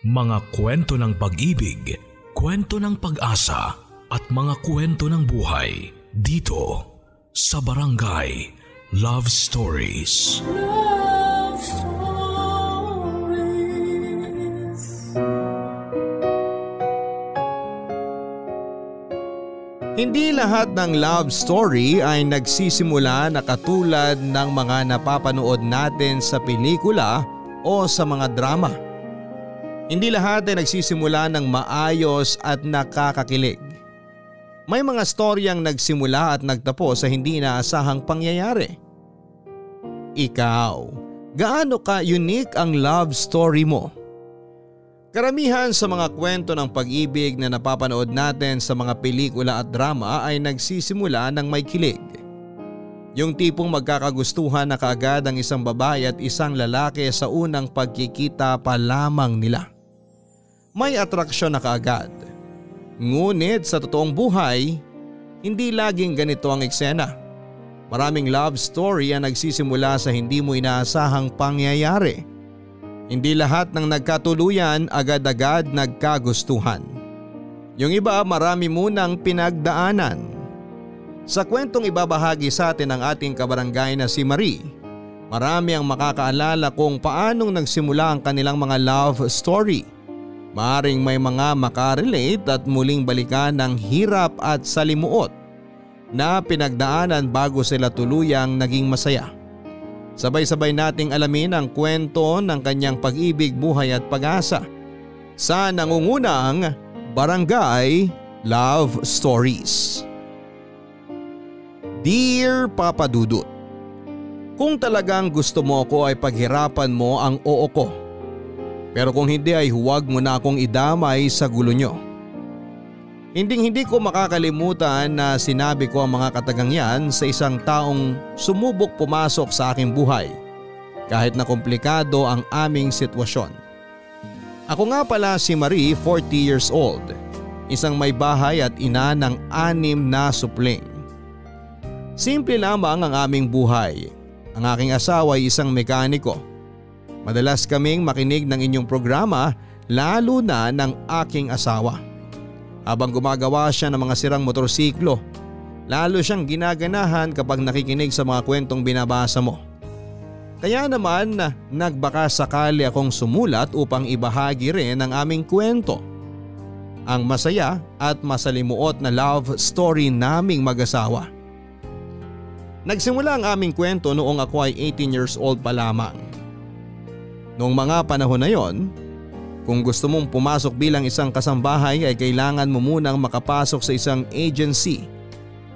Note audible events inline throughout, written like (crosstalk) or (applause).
Mga kwento ng pag-ibig, kwento ng pag-asa at mga kwento ng buhay dito sa Barangay Love Stories. Love Stories. Hindi lahat ng love story ay nagsisimula na katulad ng mga napapanood natin sa pelikula o sa mga drama. Hindi lahat ay nagsisimula ng maayos at nakakakilig. May mga storyang nagsimula at nagtapos sa hindi inaasahang pangyayari. Ikaw, gaano ka unique ang love story mo? Karamihan sa mga kwento ng pag-ibig na napapanood natin sa mga pelikula at drama ay nagsisimula ng may kilig. Yung tipong magkakagustuhan na kaagad ang isang babae at isang lalaki sa unang pagkikita pa lamang nila. May atraksyon na kaagad. Ngunit sa totoong buhay, hindi laging ganito ang eksena. Maraming love story ang nagsisimula sa hindi mo inaasahang pangyayari. Hindi lahat ng nagkatuluyan agad-agad nagkagustuhan. Yung iba marami munang pinagdaanan. Sa kwentong ibabahagi sa atin ng ating kabarangay na si Marie, marami ang makakaalala kung paanong nagsimula ang kanilang mga love story. Maaring may mga makarelate at muling balikan ng hirap at salimuot na pinagdaanan bago sila tuluyang naging masaya. Sabay-sabay nating alamin ang kwento ng kanyang pag-ibig, buhay at pag-asa sa nangungunang Barangay Love Stories. Dear Papa Dudut, Kung talagang gusto mo ko ay paghirapan mo ang oo ko. Pero kung hindi ay huwag mo na akong idamay sa gulo nyo. Hinding hindi ko makakalimutan na sinabi ko ang mga katagang yan sa isang taong sumubok pumasok sa aking buhay kahit na komplikado ang aming sitwasyon. Ako nga pala si Marie, 40 years old, isang may bahay at ina ng anim na supling. Simple lamang ang aming buhay. Ang aking asawa ay isang mekaniko. Madalas kaming makinig ng inyong programa lalo na ng aking asawa habang gumagawa siya ng mga sirang motorsiklo. Lalo siyang ginaganahan kapag nakikinig sa mga kwentong binabasa mo. Kaya naman nagbaka sakali akong sumulat upang ibahagi rin ang aming kwento. Ang masaya at masalimuot na love story naming mag-asawa. Nagsimula ang aming kwento noong ako ay 18 years old pa lamang. Noong mga panahon na yon, kung gusto mong pumasok bilang isang kasambahay ay kailangan mo munang makapasok sa isang agency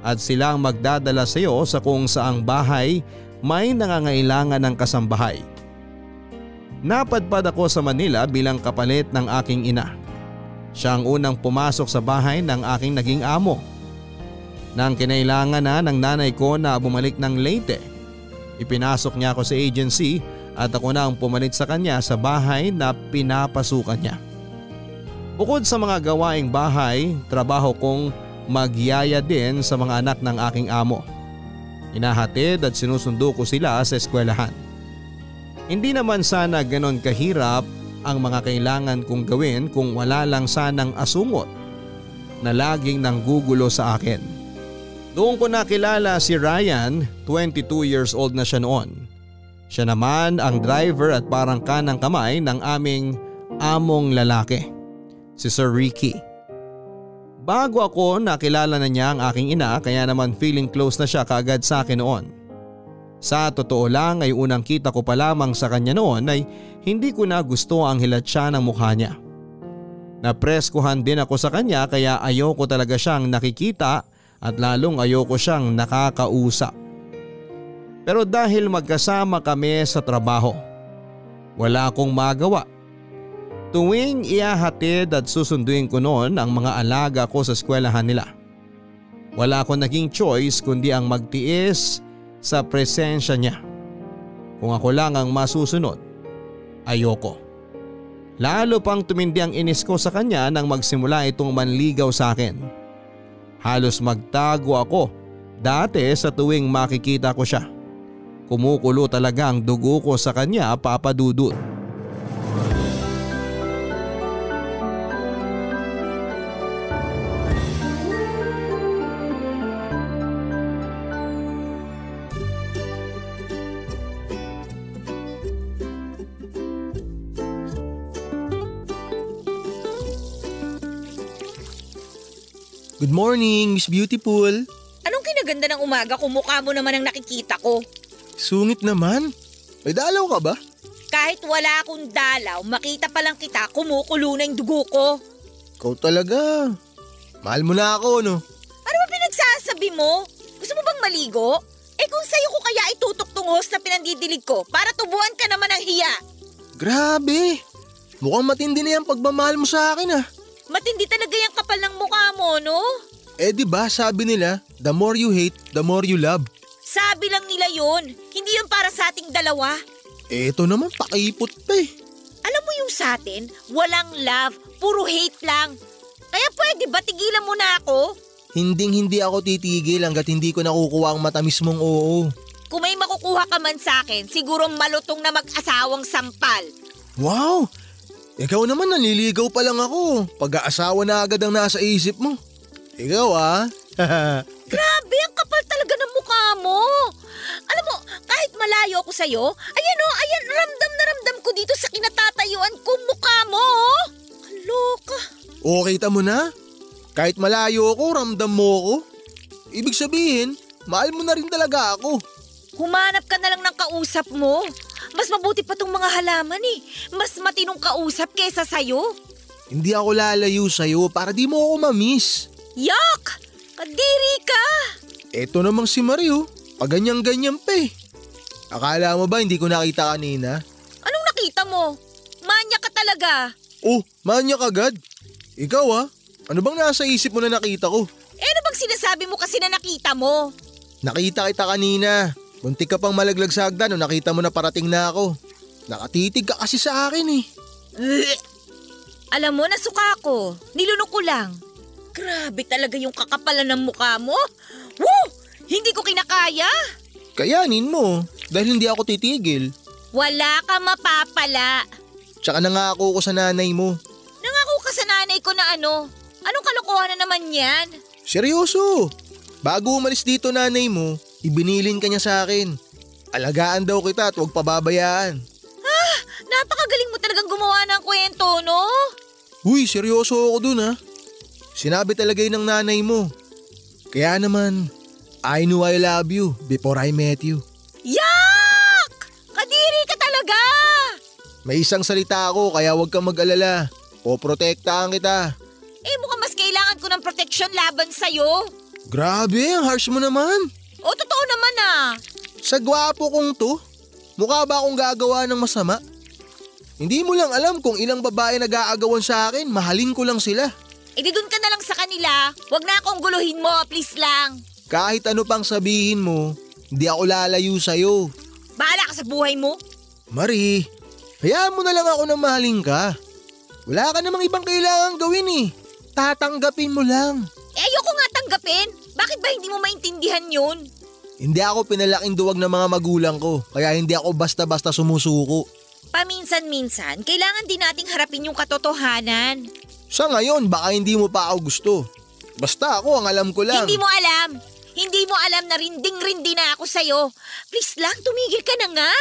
at silang magdadala sa iyo sa kung saang bahay may nangangailangan ng kasambahay. Napadpad ako sa Manila bilang kapalit ng aking ina. Siya ang unang pumasok sa bahay ng aking naging amo. Nang kinailangan na ng nanay ko na bumalik ng Leyte, ipinasok niya ako sa agency at ako na ang pumalit sa kanya sa bahay na pinapasukan niya. Bukod sa mga gawaing bahay, trabaho kong magyaya din sa mga anak ng aking amo. Inahatid at sinusundo ko sila sa eskwelahan. Hindi naman sana ganon kahirap ang mga kailangan kong gawin kung wala lang sanang asungot na laging nanggugulo sa akin. Doon ko nakilala si Ryan, 22 years old na siya noon. Siya naman ang driver at parang kanang kamay ng aming among lalaki, si Sir Ricky. Bago ako nakilala na niya ang aking ina kaya naman feeling close na siya kaagad sa akin noon. Sa totoo lang ay unang kita ko pa lamang sa kanya noon ay hindi ko na gusto ang hilat siya ng mukha niya. Napreskuhan din ako sa kanya kaya ayoko talaga siyang nakikita at lalong ayoko siyang nakakausap. Pero dahil magkasama kami sa trabaho, wala akong magawa. Tuwing iahatid at susunduin ko noon ang mga alaga ko sa eskwelahan nila. Wala akong naging choice kundi ang magtiis sa presensya niya. Kung ako lang ang masusunod, ayoko. Lalo pang tumindi ang inis ko sa kanya nang magsimula itong manligaw sa akin. Halos magtago ako dati sa tuwing makikita ko siya. Kumukulo talaga ang dugo ko sa kanya papadudot. Good morning, Miss Beautiful. Anong kinaganda ng umaga kung mukha mo naman ang nakikita ko? Sungit naman. May dalaw ka ba? Kahit wala akong dalaw, makita pa lang kita, kumukulo na yung dugo ko. Ikaw talaga. Mahal mo na ako, no? Ano ba pinagsasabi mo? Gusto mo bang maligo? Eh kung sa'yo ko kaya itutok tong hose na pinandidilig ko para tubuan ka naman ng hiya. Grabe. Mukhang matindi na yung pagmamahal mo sa akin ah. Matindi talaga yung kapal ng mukha mo, no? Eh di ba sabi nila, the more you hate, the more you love. Sabi lang nila yon, hindi yun para sa ating dalawa. Eh ito naman pakipot pa eh. Alam mo yung sa atin, walang love, puro hate lang. Kaya pwede ba tigilan mo na ako? Hinding hindi ako titigil hanggat hindi ko nakukuha ang matamis mong oo. Kung may makukuha ka man sa akin, siguro malutong na mag-asawang sampal. Wow! Ikaw naman nanliligaw pa lang ako. Pag-aasawa na agad ang nasa isip mo. Ikaw ah. (laughs) Grabe, ang kapal talaga ng mukha mo. Alam mo, kahit malayo ako sa'yo, ayan o, ayan, ramdam na ramdam ko dito sa kinatatayuan kong mukha mo. oh. Kaloka. o kita mo na? Kahit malayo ako, ramdam mo ako. Ibig sabihin, mahal mo na rin talaga ako. Humanap ka na lang ng kausap mo. Mas mabuti pa tong mga halaman eh. Mas matinong kausap kesa sa'yo. Hindi ako lalayo sa'yo para di mo ako mamiss. Yak! Kadiri ka! Eto namang si Mario, paganyan-ganyan pa eh. Akala mo ba hindi ko nakita kanina? Anong nakita mo? Manya ka talaga. Oh, manyak agad. Ikaw ah, ano bang nasa isip mo na nakita ko? Eh ano bang sinasabi mo kasi na nakita mo? Nakita kita kanina. Muntik ka pang malaglag sa hagdan nung nakita mo na parating na ako. Nakatitig ka kasi sa akin eh. Alam mo, nasuka ko. Nilunok ko lang. Grabe talaga yung kakapalan ng mukha mo. Woo! Hindi ko kinakaya. Kayanin mo, dahil hindi ako titigil. Wala ka mapapala. Tsaka nangako ko sa nanay mo. Nangako ka sa nanay ko na ano. Anong kalokohan na naman yan? Seryoso! Bago umalis dito nanay mo, ibinilin ka niya sa akin. Alagaan daw kita at huwag pababayaan. Napakagaling mo talagang gumawa ng kwento, no? Uy, seryoso ako dun ha. Sinabi talaga yun ng nanay mo. Kaya naman, I knew I love you before I met you. Yak! Kadiri ka talaga! May isang salita ako kaya huwag kang mag-alala. O protektahan kita. Eh mukhang mas kailangan ko ng protection laban sa'yo. Grabe, ang harsh mo naman. O totoo naman ah. Sa gwapo kong to, mukha ba akong gagawa ng masama? Hindi mo lang alam kung ilang babae nag-aagawan sa akin, mahalin ko lang sila. E di dun ka na lang sa kanila. Huwag na akong guluhin mo, please lang. Kahit ano pang sabihin mo, hindi ako lalayo sa'yo. Bahala ka sa buhay mo. Marie, hayaan mo na lang ako na mahalin ka. Wala ka namang ibang kailangan gawin eh. Tatanggapin mo lang. Eh ayoko nga tanggapin. Bakit ba hindi mo maintindihan yun? Hindi ako pinalaking duwag ng mga magulang ko, kaya hindi ako basta-basta sumusuko. Paminsan-minsan, kailangan din nating harapin yung katotohanan. Sa ngayon, baka hindi mo pa ako gusto. Basta ako, ang alam ko lang. Hindi mo alam. Hindi mo alam na rinding-rindi na ako sa'yo. Please lang, tumigil ka na nga.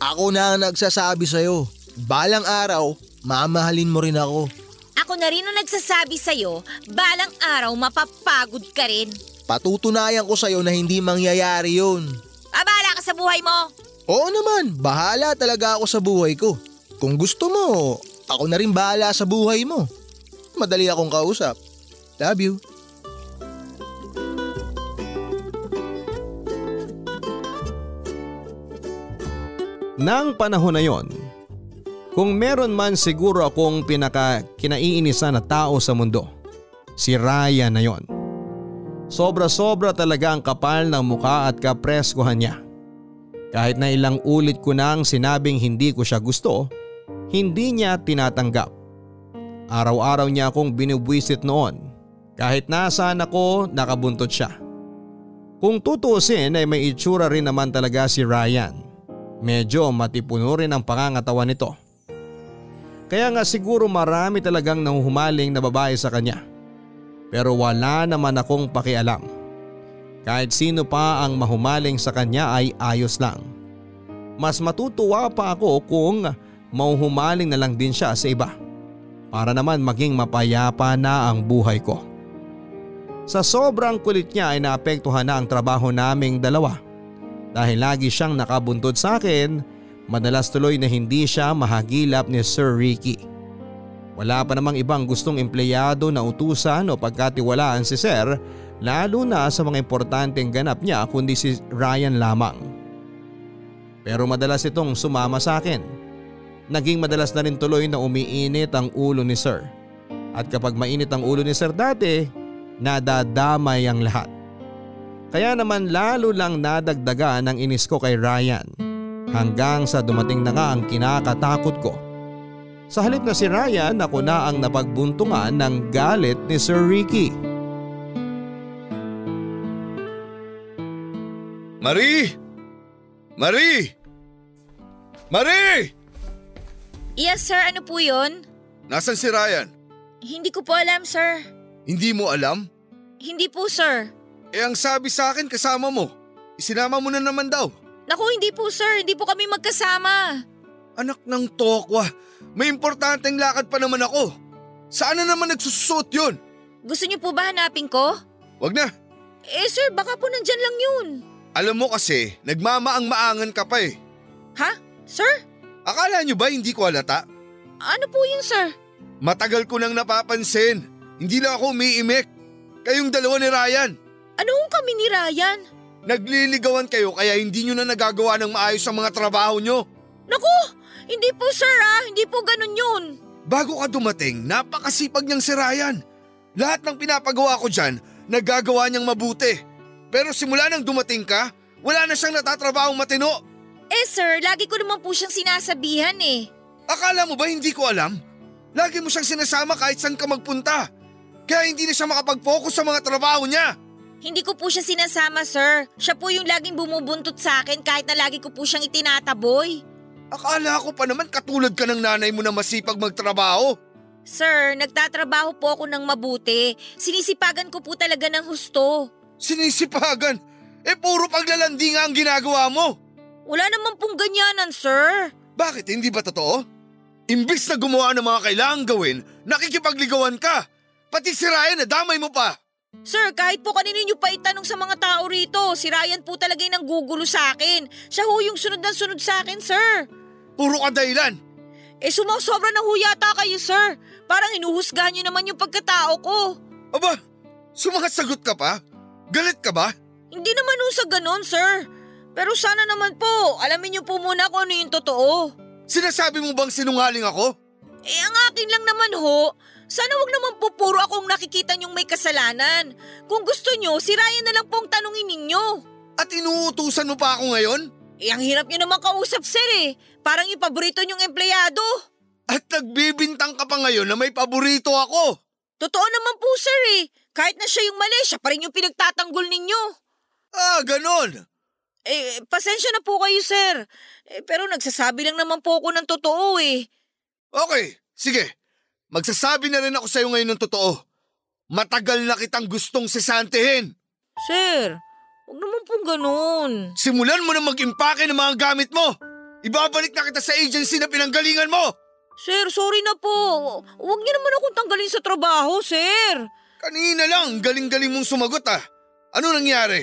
Ako na ang nagsasabi sa'yo. Balang araw, mamahalin mo rin ako. Ako na rin ang nagsasabi sa'yo, balang araw mapapagod ka rin. Patutunayan ko sa'yo na hindi mangyayari yun. Ah, bahala ka sa buhay mo. Oo naman, bahala talaga ako sa buhay ko. Kung gusto mo, ako na rin bahala sa buhay mo. Madali akong kausap. Love you. Nang panahon na yon, kung meron man siguro akong pinaka kinaiinisan na tao sa mundo, si Ryan na yon. Sobra-sobra talaga ang kapal ng muka at kapreskuhan niya. Kahit na ilang ulit ko nang sinabing hindi ko siya gusto, hindi niya tinatanggap. Araw-araw niya akong binubwisit noon kahit nasaan ako nakabuntot siya. Kung tutuusin ay may itsura rin naman talaga si Ryan. Medyo matipuno rin ang pangangatawan nito. Kaya nga siguro marami talagang nahuhumaling na babae sa kanya. Pero wala naman akong pakialam. Kahit sino pa ang mahumaling sa kanya ay ayos lang. Mas matutuwa pa ako kung mauhumaling na lang din siya sa iba. Para naman maging mapayapa na ang buhay ko. Sa sobrang kulit niya ay naapektuhan na ang trabaho naming dalawa. Dahil lagi siyang nakabuntod sa akin, madalas tuloy na hindi siya mahagilap ni Sir Ricky. Wala pa namang ibang gustong empleyado na utusan o pagkatiwalaan si Sir lalo na sa mga importanteng ganap niya kundi si Ryan lamang. Pero madalas itong sumama sa akin. Naging madalas na rin tuloy na umiinit ang ulo ni Sir. At kapag mainit ang ulo ni Sir dati, nadadamay ang lahat. Kaya naman lalo lang nadagdagan ang inis ko kay Ryan hanggang sa dumating na nga ang kinakatakot ko. Sa halip na si Ryan ako na ang napagbuntungan ng galit ni Sir Ricky. Marie! Marie! Marie! Yes sir, ano po yun? Nasaan si Ryan? Hindi ko po alam sir. Hindi mo alam? Hindi po sir. Eh ang sabi sa akin kasama mo. Isinama mo na naman daw. Naku, hindi po sir. Hindi po kami magkasama. Anak ng tokwa, may importanteng lakad pa naman ako. Saan na naman nagsusot yun? Gusto niyo po ba hanapin ko? Wag na. Eh sir, baka po nandyan lang yun. Alam mo kasi, nagmamaang-maangan ka pa eh. Ha? Sir? Akala nyo ba hindi ko halata? Ano po yun sir? Matagal ko nang napapansin. Hindi lang ako umiimik. Kayong dalawa ni Ryan. Ano kung kami ni Ryan? Nagliligawan kayo kaya hindi nyo na nagagawa ng maayos ang mga trabaho nyo. Naku! Hindi po sir ah! Hindi po ganun yun. Bago ka dumating, napakasipag niyang si Ryan. Lahat ng pinapagawa ko dyan, nagagawa niyang mabuti. Pero simula nang dumating ka, wala na siyang natatrabahong matino. Eh sir, lagi ko naman po siyang sinasabihan eh. Akala mo ba hindi ko alam? Lagi mo siyang sinasama kahit saan ka magpunta. Kaya hindi na siya makapag-focus sa mga trabaho niya. Hindi ko po siya sinasama sir. Siya po yung laging bumubuntot sa akin kahit na lagi ko po siyang itinataboy. Akala ko pa naman katulad ka ng nanay mo na masipag magtrabaho. Sir, nagtatrabaho po ako ng mabuti. Sinisipagan ko po talaga ng husto. Sinisipagan? Eh puro paglalandi nga ang ginagawa mo. Wala naman pong ganyanan, sir. Bakit hindi ba totoo? Imbis na gumawa ng mga kailangang gawin, nakikipagligawan ka. Pati si Ryan nadamay mo pa. Sir, kahit po kanino niyo pa itanong sa mga tao rito, si Ryan po talaga yung nanggugulo sa akin. Siya ho yung sunod na sunod sa akin, sir. Puro ka dahilan. Eh sumasobra na ho yata kayo, sir. Parang inuhusgahan niyo naman yung pagkatao ko. Aba, sumasagot ka pa? Galit ka ba? Hindi naman ho sa ganon, sir. Pero sana naman po, alamin niyo po muna kung ano yung totoo. Sinasabi mo bang sinungaling ako? Eh ang akin lang naman ho, sana wag naman po puro akong nakikita niyong may kasalanan. Kung gusto niyo, si Ryan na lang po ang tanungin ninyo. At inuutusan mo pa ako ngayon? Eh ang hirap niyo naman kausap sir eh. Parang yung paborito niyong empleyado. At nagbibintang ka pa ngayon na may paborito ako. Totoo naman po sir eh. Kahit na siya yung mali, siya pa rin yung pinagtatanggol ninyo. Ah, ganon. Eh, pasensya na po kayo sir. Eh, pero nagsasabi lang naman po ako ng totoo eh. Okay, sige. Magsasabi na rin ako sa'yo ngayon ng totoo. Matagal na kitang gustong sisantihin. Sir, huwag naman pong ganun. Simulan mo na mag-impake ng mga gamit mo. Ibabalik na kita sa agency na pinanggalingan mo. Sir, sorry na po. Huwag niyo naman akong tanggalin sa trabaho, sir. Kanina lang, galing-galing mong sumagot ah. Ano nangyari?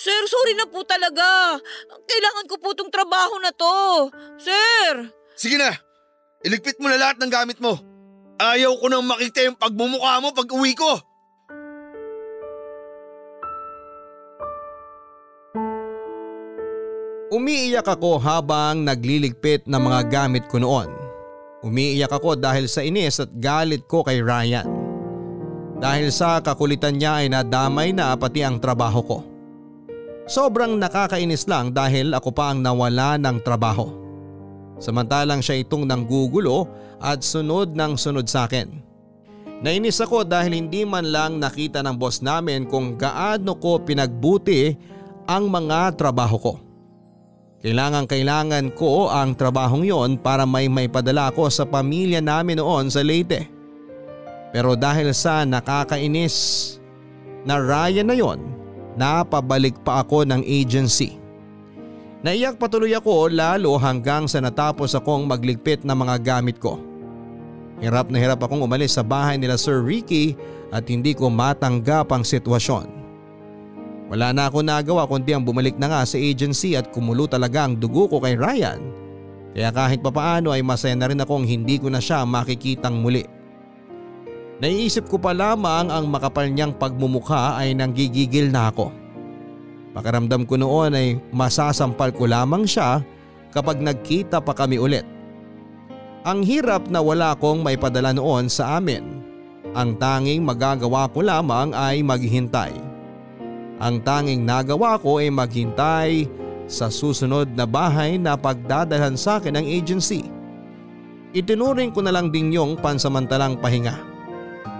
Sir, sorry na po talaga. Kailangan ko po tong trabaho na to. Sir! Sige na, iligpit mo na lahat ng gamit mo. Ayaw ko nang makita yung pagmumukha mo pag uwi ko. Umiiyak ako habang nagliligpit ng mga gamit ko noon. Umiiyak ako dahil sa inis at galit ko kay Ryan. Dahil sa kakulitan niya ay nadamay na pati ang trabaho ko. Sobrang nakakainis lang dahil ako pa ang nawala ng trabaho. Samantalang siya itong nanggugulo at sunod ng sunod sa akin. Nainis ako dahil hindi man lang nakita ng boss namin kung gaano ko pinagbuti ang mga trabaho ko. Kailangan kailangan ko ang trabahong yon para may maipadala ko sa pamilya namin noon sa Leyte. Pero dahil sa nakakainis na Ryan na yon, napabalik pa ako ng agency. Naiyak patuloy ako lalo hanggang sa natapos akong magligpit ng mga gamit ko. Hirap na hirap akong umalis sa bahay nila Sir Ricky at hindi ko matanggap ang sitwasyon. Wala na ako nagawa kundi ang bumalik na nga sa agency at kumulo talaga ang dugo ko kay Ryan. Kaya kahit papaano ay masaya na rin akong hindi ko na siya makikitang muli. Naiisip ko pa lamang ang makapal niyang pagmumukha ay nanggigigil na ako. Pakaramdam ko noon ay masasampal ko lamang siya kapag nagkita pa kami ulit. Ang hirap na wala akong maipadala noon sa amin. Ang tanging magagawa ko lamang ay maghintay. Ang tanging nagawa ko ay maghintay sa susunod na bahay na pagdadalhan sa akin ng agency. Itinuring ko na lang din yung pansamantalang pahinga.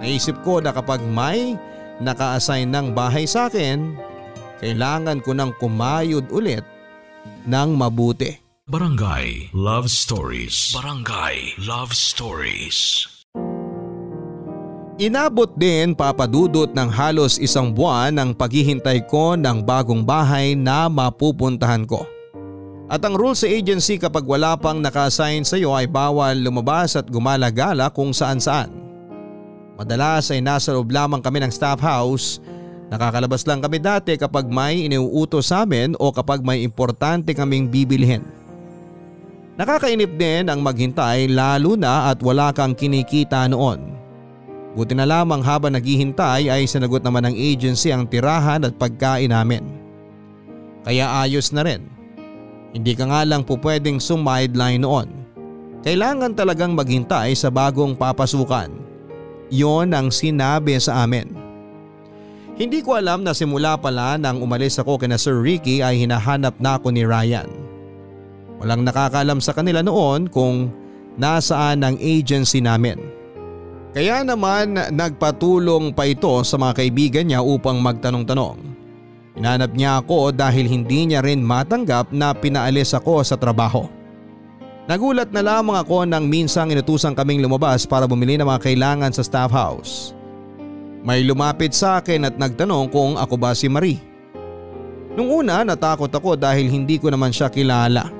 Naisip ko na kapag may naka-assign ng bahay sa akin, kailangan ko nang kumayod ulit ng mabuti. Barangay Love Stories. Barangay Love Stories. Inabot din papadudot ng halos isang buwan ang paghihintay ko ng bagong bahay na mapupuntahan ko. At ang rule sa agency kapag wala pang naka-assign sa iyo ay bawal lumabas at gumalagala kung saan saan. Madalas ay nasa loob lamang kami ng staff house Nakakalabas lang kami dati kapag may iniuutos sa amin o kapag may importante kaming bibilhin. Nakakainip din ang maghintay lalo na at wala kang kinikita noon. Buti na lamang habang naghihintay ay sinagot naman ng agency ang tirahan at pagkain namin. Kaya ayos na rin. Hindi ka nga lang po pwedeng sumideline noon. Kailangan talagang maghintay sa bagong papasukan. Yon ang sinabi sa amin. Hindi ko alam na simula pala nang umalis ako kina Sir Ricky ay hinahanap na ako ni Ryan. Walang nakakaalam sa kanila noon kung nasaan ang agency namin. Kaya naman nagpatulong pa ito sa mga kaibigan niya upang magtanong-tanong. Hinanap niya ako dahil hindi niya rin matanggap na pinaalis ako sa trabaho. Nagulat na lamang ako nang minsang inutusan kaming lumabas para bumili ng mga kailangan sa staff house. May lumapit sa akin at nagtanong kung ako ba si Marie. Nung una natakot ako dahil hindi ko naman siya kilala.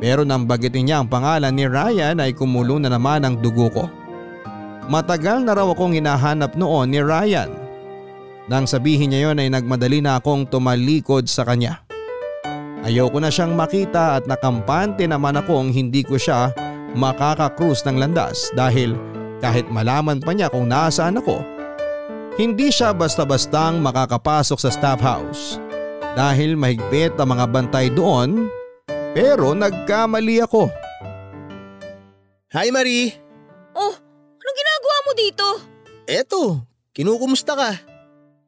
Pero nang bagitin niya ang pangalan ni Ryan ay kumulo na naman ang dugo ko. Matagal na raw akong hinahanap noon ni Ryan. Nang sabihin niya yon ay nagmadali na akong tumalikod sa kanya. Ayoko na siyang makita at nakampante naman akong hindi ko siya makakakrus ng landas dahil kahit malaman pa niya kung nasaan ako hindi siya basta-bastang makakapasok sa staff house dahil mahigpit ang mga bantay doon pero nagkamali ako. Hi Marie! Oh, anong ginagawa mo dito? Eto, kinukumusta ka?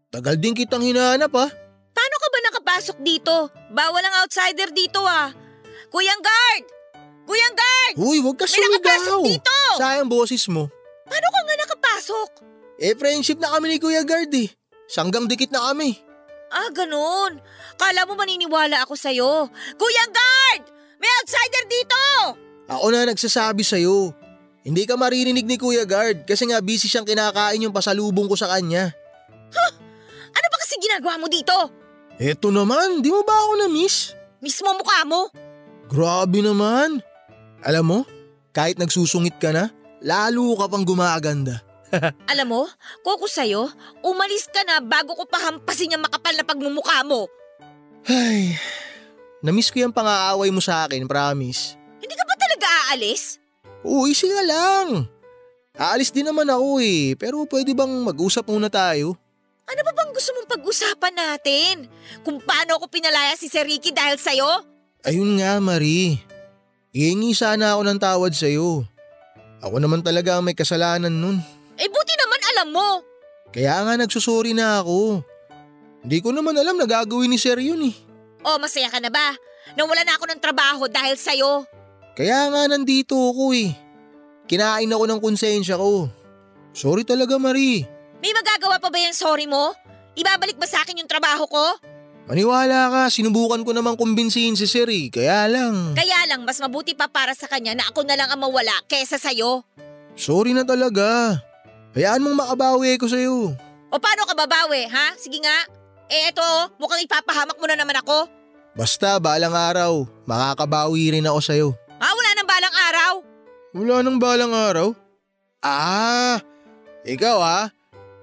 Tagal din kitang hinahanap ha. Nakapasok dito? Bawal ang outsider dito ah. Kuyang guard! Kuyang guard! Uy, huwag ka May nakapasok sumigaw. dito! Sayang boses mo. Paano ka nga nakapasok? Eh, friendship na kami ni Kuya Guard eh. Sanggang dikit na kami. Ah, ganun. Kala mo maniniwala ako sa'yo. Kuyang guard! May outsider dito! Ako na nagsasabi sa'yo. Hindi ka maririnig ni Kuya Guard kasi nga busy siyang kinakain yung pasalubong ko sa kanya. Ano ba kasi ginagawa mo dito? Eto naman, di mo ba ako na-miss? Mismo mukha mo? Grabe naman. Alam mo, kahit nagsusungit ka na, lalo ka pang gumaganda. (laughs) Alam mo, ako sa'yo, umalis ka na bago ko pahampasin yung makapal na pagmumukha mo. Ay, na-miss ko yung pang-aaway mo sa akin, promise. Hindi ka ba talaga aalis? Uy, sige lang. Aalis din naman ako eh, pero pwede bang mag-usap muna tayo? Ano ba bang gusto mong pag-usapan natin? Kung paano ako pinalaya si Sir Ricky dahil sa'yo? Ayun nga, Marie. Ihingi sana ako ng tawad sa'yo. Ako naman talaga ang may kasalanan nun. Eh buti naman alam mo. Kaya nga nagsusuri na ako. Hindi ko naman alam na gagawin ni Sir yun eh. O masaya ka na ba? Nawala na ako ng trabaho dahil sa'yo. Kaya nga nandito ako eh. Kinain ako ng konsensya ko. Sorry talaga Marie. May magagawa pa ba yung sorry mo? Ibabalik ba sa akin yung trabaho ko? Maniwala ka, sinubukan ko namang kumbinsihin si Sir eh. Kaya lang. Kaya lang, mas mabuti pa para sa kanya na ako na lang ang mawala kesa sa'yo. Sorry na talaga. Hayaan mong makabawi ko sa'yo. O paano ka babawi, ha? Sige nga. Eh eto, mukhang ipapahamak mo na naman ako. Basta balang araw, makakabawi rin ako sa'yo. Ha, wala nang balang araw. Wala nang balang araw? Ah, ikaw ha?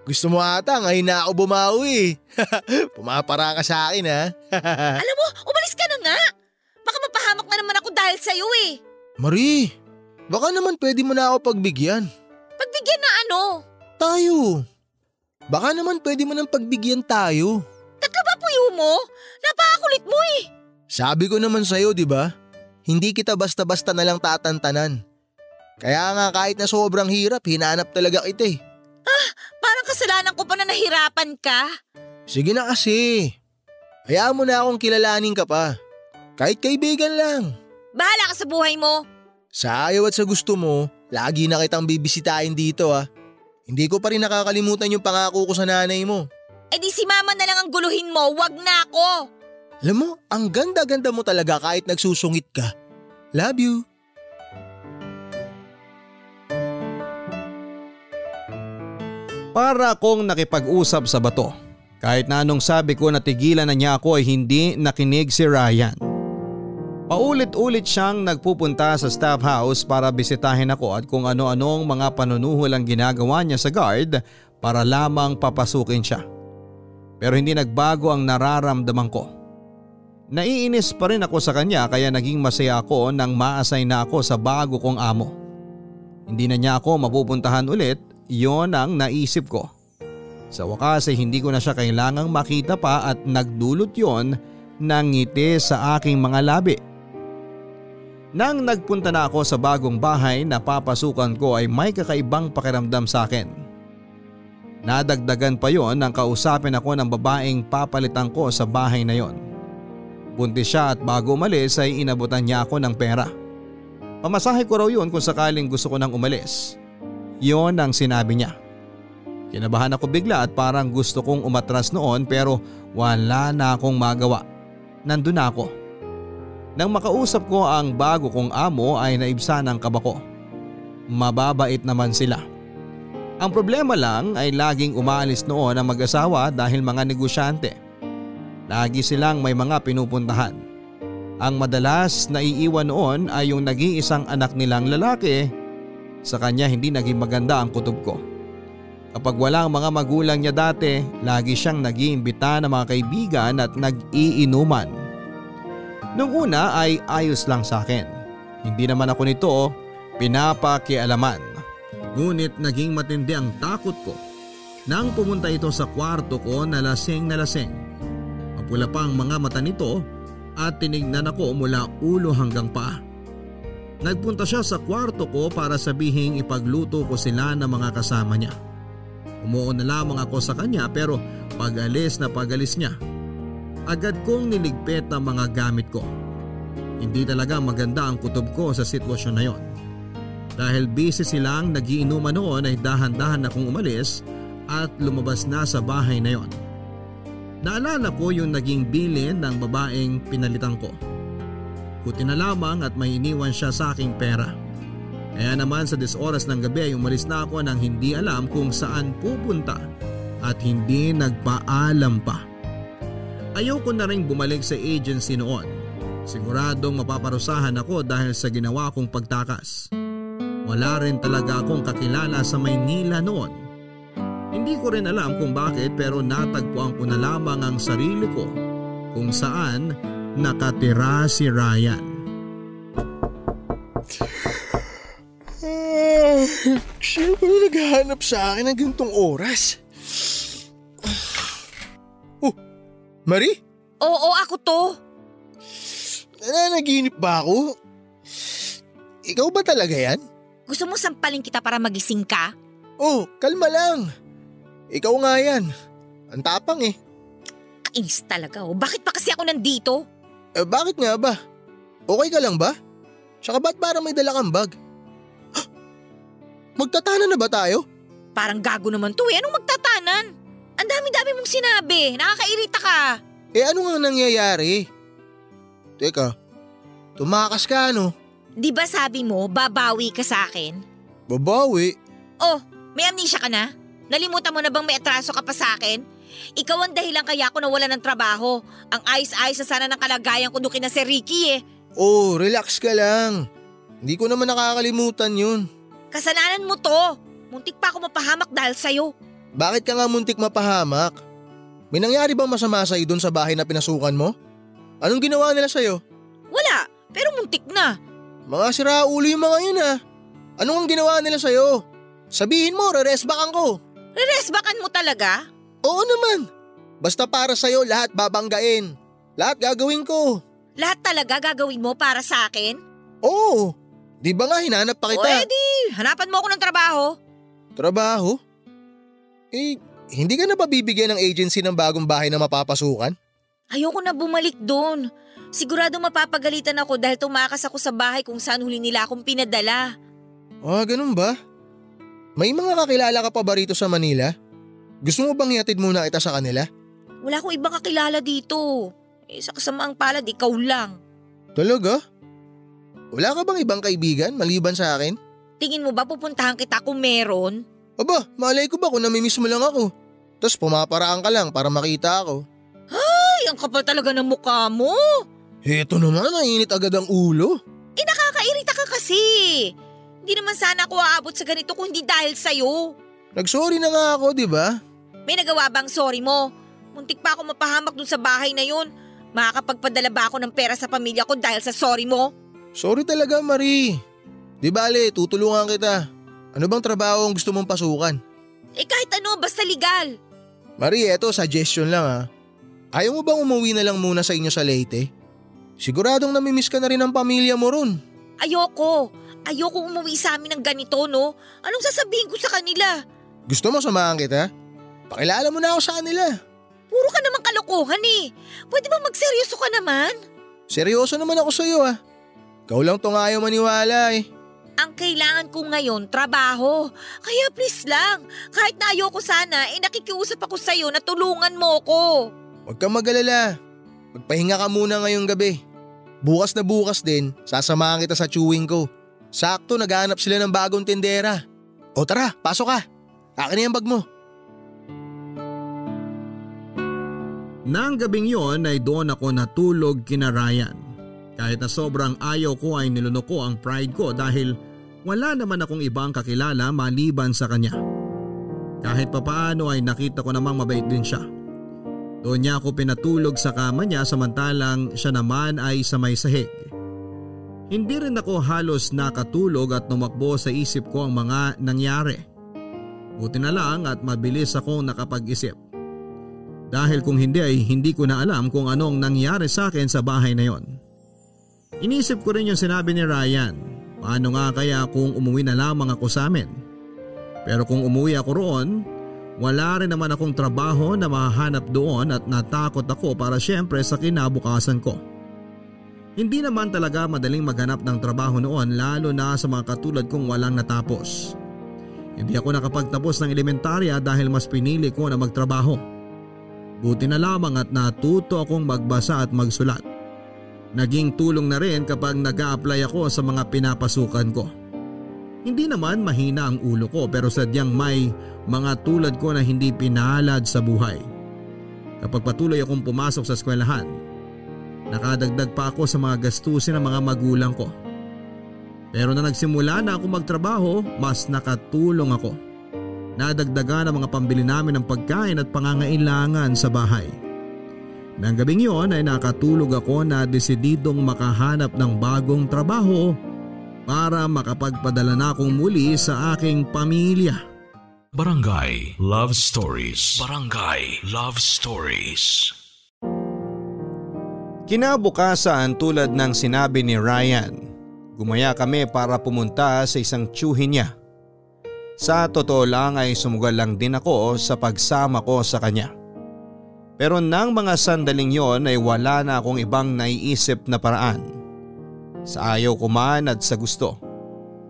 Gusto mo ata ngayon na ako bumawi. (laughs) Pumapara ka sa akin ha. (laughs) Alam mo, umalis ka na nga. Baka mapahamak na naman ako dahil sa'yo eh. Marie, baka naman pwede mo na ako pagbigyan. Pagbigyan na ano? Tayo. Baka naman pwede mo nang pagbigyan tayo. Tatlo ba puyo mo? Napakakulit mo eh. Sabi ko naman sa'yo, di ba? Hindi kita basta-basta na lang tatantanan. Kaya nga kahit na sobrang hirap, hinanap talaga kita eh. Parang kasalanan ko pa na nahirapan ka. Sige na kasi. Hayaan mo na akong kilalanin ka pa. Kahit kaibigan lang. Bahala ka sa buhay mo. Sa ayaw at sa gusto mo, lagi na kitang bibisitahin dito ah. Hindi ko pa rin nakakalimutan yung pangako ko sa nanay mo. Eh di si mama na lang ang guluhin mo, wag na ako. Alam mo, ang ganda-ganda mo talaga kahit nagsusungit ka. Love you. Para akong nakipag-usap sa bato. Kahit na anong sabi ko na tigilan na niya ako ay hindi nakinig si Ryan. Paulit-ulit siyang nagpupunta sa staff house para bisitahin ako at kung ano-anong mga panunuhol ang ginagawa niya sa guard para lamang papasukin siya. Pero hindi nagbago ang nararamdaman ko. Naiinis pa rin ako sa kanya kaya naging masaya ako nang ma-assign na ako sa bago kong amo. Hindi na niya ako mapupuntahan ulit, yon ang naisip ko. Sa wakas ay hindi ko na siya kailangang makita pa at nagdulot yon ng ngiti sa aking mga labi. Nang nagpunta na ako sa bagong bahay na papasukan ko ay may kakaibang pakiramdam sa akin. Nadagdagan pa yon nang kausapin ako ng babaeng papalitan ko sa bahay na yon. Buntis siya at bago umalis ay inabutan niya ako ng pera. Pamasahe ko raw yun kung sakaling gusto ko nang umalis. Yon ang sinabi niya. Kinabahan ako bigla at parang gusto kong umatras noon pero wala na akong magawa. Nandun na ako. Nang makausap ko ang bago kong amo ay naibsa ng kabako. Mababait naman sila. Ang problema lang ay laging umaalis noon ang mag-asawa dahil mga negosyante. Lagi silang may mga pinupuntahan. Ang madalas na iiwan noon ay yung nag-iisang anak nilang lalaki. Sa kanya hindi naging maganda ang kutob ko. Kapag wala ang mga magulang niya dati, lagi siyang nag-iimbita ng mga kaibigan at nag-iinuman. Nung una ay ayos lang sa akin. Hindi naman ako nito pinapakialaman. Ngunit naging matindi ang takot ko nang pumunta ito sa kwarto ko na lasing na lasing. Mapula pa ang mga mata nito at tinignan ako mula ulo hanggang paa. Nagpunta siya sa kwarto ko para sabihing ipagluto ko sila ng mga kasama niya. Umuo na lamang ako sa kanya pero pag-alis na pag-alis niya. Agad kong niligpit ang mga gamit ko. Hindi talaga maganda ang kutob ko sa sitwasyon na yon. Dahil busy silang nagiinuman noon ay dahan-dahan akong umalis at lumabas na sa bahay na yon. Naalala ko yung naging bilin ng babaeng pinalitan ko. Buti na lamang at may iniwan siya sa aking pera. Kaya naman sa disoras ng gabi ay umalis na ako nang hindi alam kung saan pupunta at hindi nagpaalam pa. Ayoko na rin bumalik sa agency noon. Siguradong mapaparusahan ako dahil sa ginawa kong pagtakas. Wala rin talaga akong kakilala sa Maynila noon. Hindi ko rin alam kung bakit pero natagpuan ko na lamang ang sarili ko kung saan nakatira si Ryan. Ah, (sighs) sino ba yung naghahanap sa akin ng ganitong oras? (sighs) Oh, Marie? Oo, ako to. Nananaginip ba ako? Ikaw ba talaga yan? Gusto mo sampalin kita para magising ka? Oh, kalma lang. Ikaw nga yan. Ang tapang eh. Kainis talaga oh. Bakit pa kasi ako nandito? Eh bakit nga ba? Okay ka lang ba? Tsaka ba't parang may dala kang bag? Huh? Magtatana na ba tayo? Parang gago naman to eh. Anong magtatanan? Ang dami-dami mong sinabi. Nakakairita ka. Eh ano nga nangyayari? Teka, tumakas ka ano? Di ba sabi mo, babawi ka sa akin? Babawi? Oh, may amnesia ka na? Nalimutan mo na bang may atraso ka pa sa akin? Ikaw ang dahilan kaya ako nawala ng trabaho. Ang ayos-ayos na sana ng kalagayan ko doon kina si Ricky eh. Oh, relax ka lang. Hindi ko naman nakakalimutan yun. Kasalanan mo to. Muntik pa ako mapahamak dahil sa'yo. Bakit ka nga muntik mapahamak? May nangyari bang masama sa'yo doon sa bahay na pinasukan mo? Anong ginawa nila sa'yo? Wala, pero muntik na. Mga siraulo yung mga yun ah. Anong ang ginawa nila sa'yo? Sabihin mo, reresbakan ko. Reresbakan mo talaga? Oo naman. Basta para sa'yo lahat babanggain. Lahat gagawin ko. Lahat talaga gagawin mo para sa akin? Oo. Di ba nga hinanap pa O kita? edi, hanapan mo ako ng trabaho. Trabaho? Eh, hindi ka na ba bibigyan ng agency ng bagong bahay na mapapasukan? Ayoko na bumalik doon. Sigurado mapapagalitan ako dahil tumakas ako sa bahay kung saan huli nila akong pinadala. Ah, ganun ba? May mga kakilala ka pa ba rito sa Manila? Gusto mo bang ihatid muna kita sa kanila? Wala akong ibang kakilala dito. Eh, sa kasamaang palad, ikaw lang. Talaga? Wala ka bang ibang kaibigan maliban sa akin? Tingin mo ba pupuntahan kita kung meron? Aba, malay ko ba kung namimiss mo lang ako? Tapos pumaparaan ka lang para makita ako. Ay, ang kapal talaga ng mukha mo. Heto naman, mainit agad ang ulo. Eh, nakakairita ka kasi. Hindi naman sana ako aabot sa ganito kung hindi dahil sa'yo. Nagsorry na nga ako, di ba? May nagawa bang sorry mo? Muntik pa ako mapahamak dun sa bahay na yun. Makakapagpadala ba ako ng pera sa pamilya ko dahil sa sorry mo? Sorry talaga, Marie. Di bale, tutulungan kita. Ano bang trabaho ang gusto mong pasukan? Eh kahit ano, basta legal. Marie, eto suggestion lang ha. Ayaw mo bang umuwi na lang muna sa inyo sa Leyte? Siguradong namimiss ka na rin ng pamilya mo ron. Ayoko. Ayoko umuwi sa amin ng ganito, no? Anong sasabihin ko sa kanila? Gusto mo samahan kita? Pakilala mo na ako sa kanila. Puro ka naman kalokohan eh. Pwede ba magseryoso ka naman? Seryoso naman ako sa iyo ah. Ikaw lang tong ayaw maniwala eh. Ang kailangan ko ngayon, trabaho. Kaya please lang, kahit na ayoko sana, eh nakikiusap ako sa'yo na tulungan mo ko. Huwag kang magalala. Magpahinga ka muna ngayong gabi. Bukas na bukas din, sasamahan kita sa chewing ko. Sakto naghahanap sila ng bagong tindera. O tara, pasok ka. Akin na yung bag mo. Nang gabing yon ay doon ako natulog kina Ryan. Kahit na sobrang ayaw ko ay nilunok ko ang pride ko dahil wala naman akong ibang kakilala maliban sa kanya. Kahit papaano ay nakita ko namang mabait din siya. Doon niya ako pinatulog sa kama niya samantalang siya naman ay sa may sahig. Hindi rin ako halos nakatulog at numakbo sa isip ko ang mga nangyari. Buti na lang at mabilis akong nakapag-isip. Dahil kung hindi ay hindi ko na alam kung anong nangyari sa akin sa bahay na yon. Inisip ko rin yung sinabi ni Ryan. Paano nga kaya kung umuwi na lamang ako sa amin? Pero kung umuwi ako roon, wala rin naman akong trabaho na mahanap doon at natakot ako para syempre sa kinabukasan ko. Hindi naman talaga madaling maghanap ng trabaho noon lalo na sa mga katulad kong walang natapos. Hindi ako nakapagtapos ng elementarya dahil mas pinili ko na magtrabaho. Buti na lamang at natuto akong magbasa at magsulat. Naging tulong na rin kapag nag apply ako sa mga pinapasukan ko. Hindi naman mahina ang ulo ko pero sadyang may mga tulad ko na hindi pinalad sa buhay. Kapag patuloy akong pumasok sa eskwelahan, nakadagdag pa ako sa mga gastusin ng mga magulang ko. Pero na nagsimula na ako magtrabaho, mas nakatulong ako. Nadagdagan ang mga pambili namin ng pagkain at pangangailangan sa bahay. Nang gabing yon ay nakatulog ako na desididong makahanap ng bagong trabaho para makapagpadala na akong muli sa aking pamilya. Barangay Love Stories. Barangay Love Stories. Kinabukasan tulad ng sinabi ni Ryan, gumaya kami para pumunta sa isang tsuhin niya. Sa totoo lang ay sumugal lang din ako sa pagsama ko sa kanya. Pero nang mga sandaling yon ay wala na akong ibang naiisip na paraan. Sa ayaw ko man at sa gusto.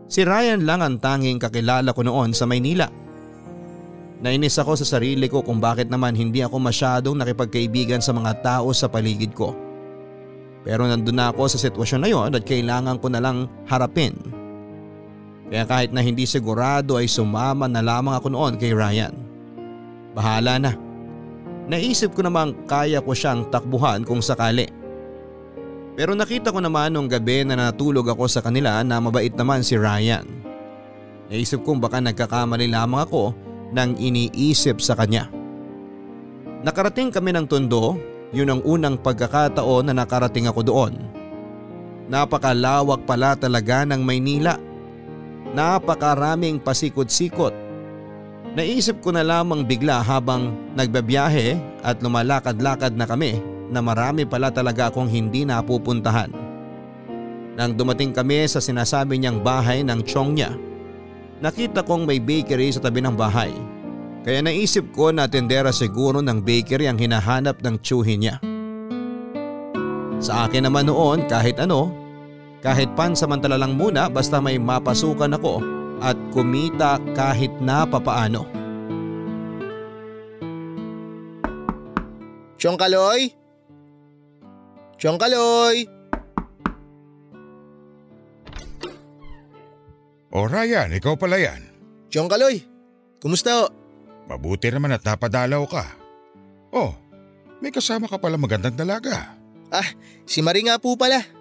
Si Ryan lang ang tanging kakilala ko noon sa Maynila. Nainis ako sa sarili ko kung bakit naman hindi ako masyadong nakipagkaibigan sa mga tao sa paligid ko. Pero nandun na ako sa sitwasyon na yon at kailangan ko na lang harapin. Kaya kahit na hindi sigurado ay sumama na lamang ako noon kay Ryan. Bahala na. Naisip ko namang kaya ko siyang takbuhan kung sakali. Pero nakita ko naman nung gabi na natulog ako sa kanila na mabait naman si Ryan. Naisip kong baka nagkakamali lamang ako nang iniisip sa kanya. Nakarating kami ng tondo, yun ang unang pagkakataon na nakarating ako doon. Napakalawak pala talaga ng Maynila. Napakaraming pasikot-sikot. Naisip ko na lamang bigla habang nagbabiyahe at lumalakad-lakad na kami na marami pala talaga akong hindi napupuntahan. Nang dumating kami sa sinasabi niyang bahay ng chong niya, nakita kong may bakery sa tabi ng bahay. Kaya naisip ko na tendera siguro ng bakery ang hinahanap ng tsuhin niya. Sa akin naman noon kahit ano, kahit pansamantala lang muna basta may mapasukan ako at kumita kahit na papaano. Chong Kaloy? Chong Kaloy? O Ryan, ikaw pala yan. Chong Kaloy? Kumusta ho? Mabuti naman at napadalaw ka. Oh, may kasama ka pala magandang dalaga. Ah, si Marie nga po pala.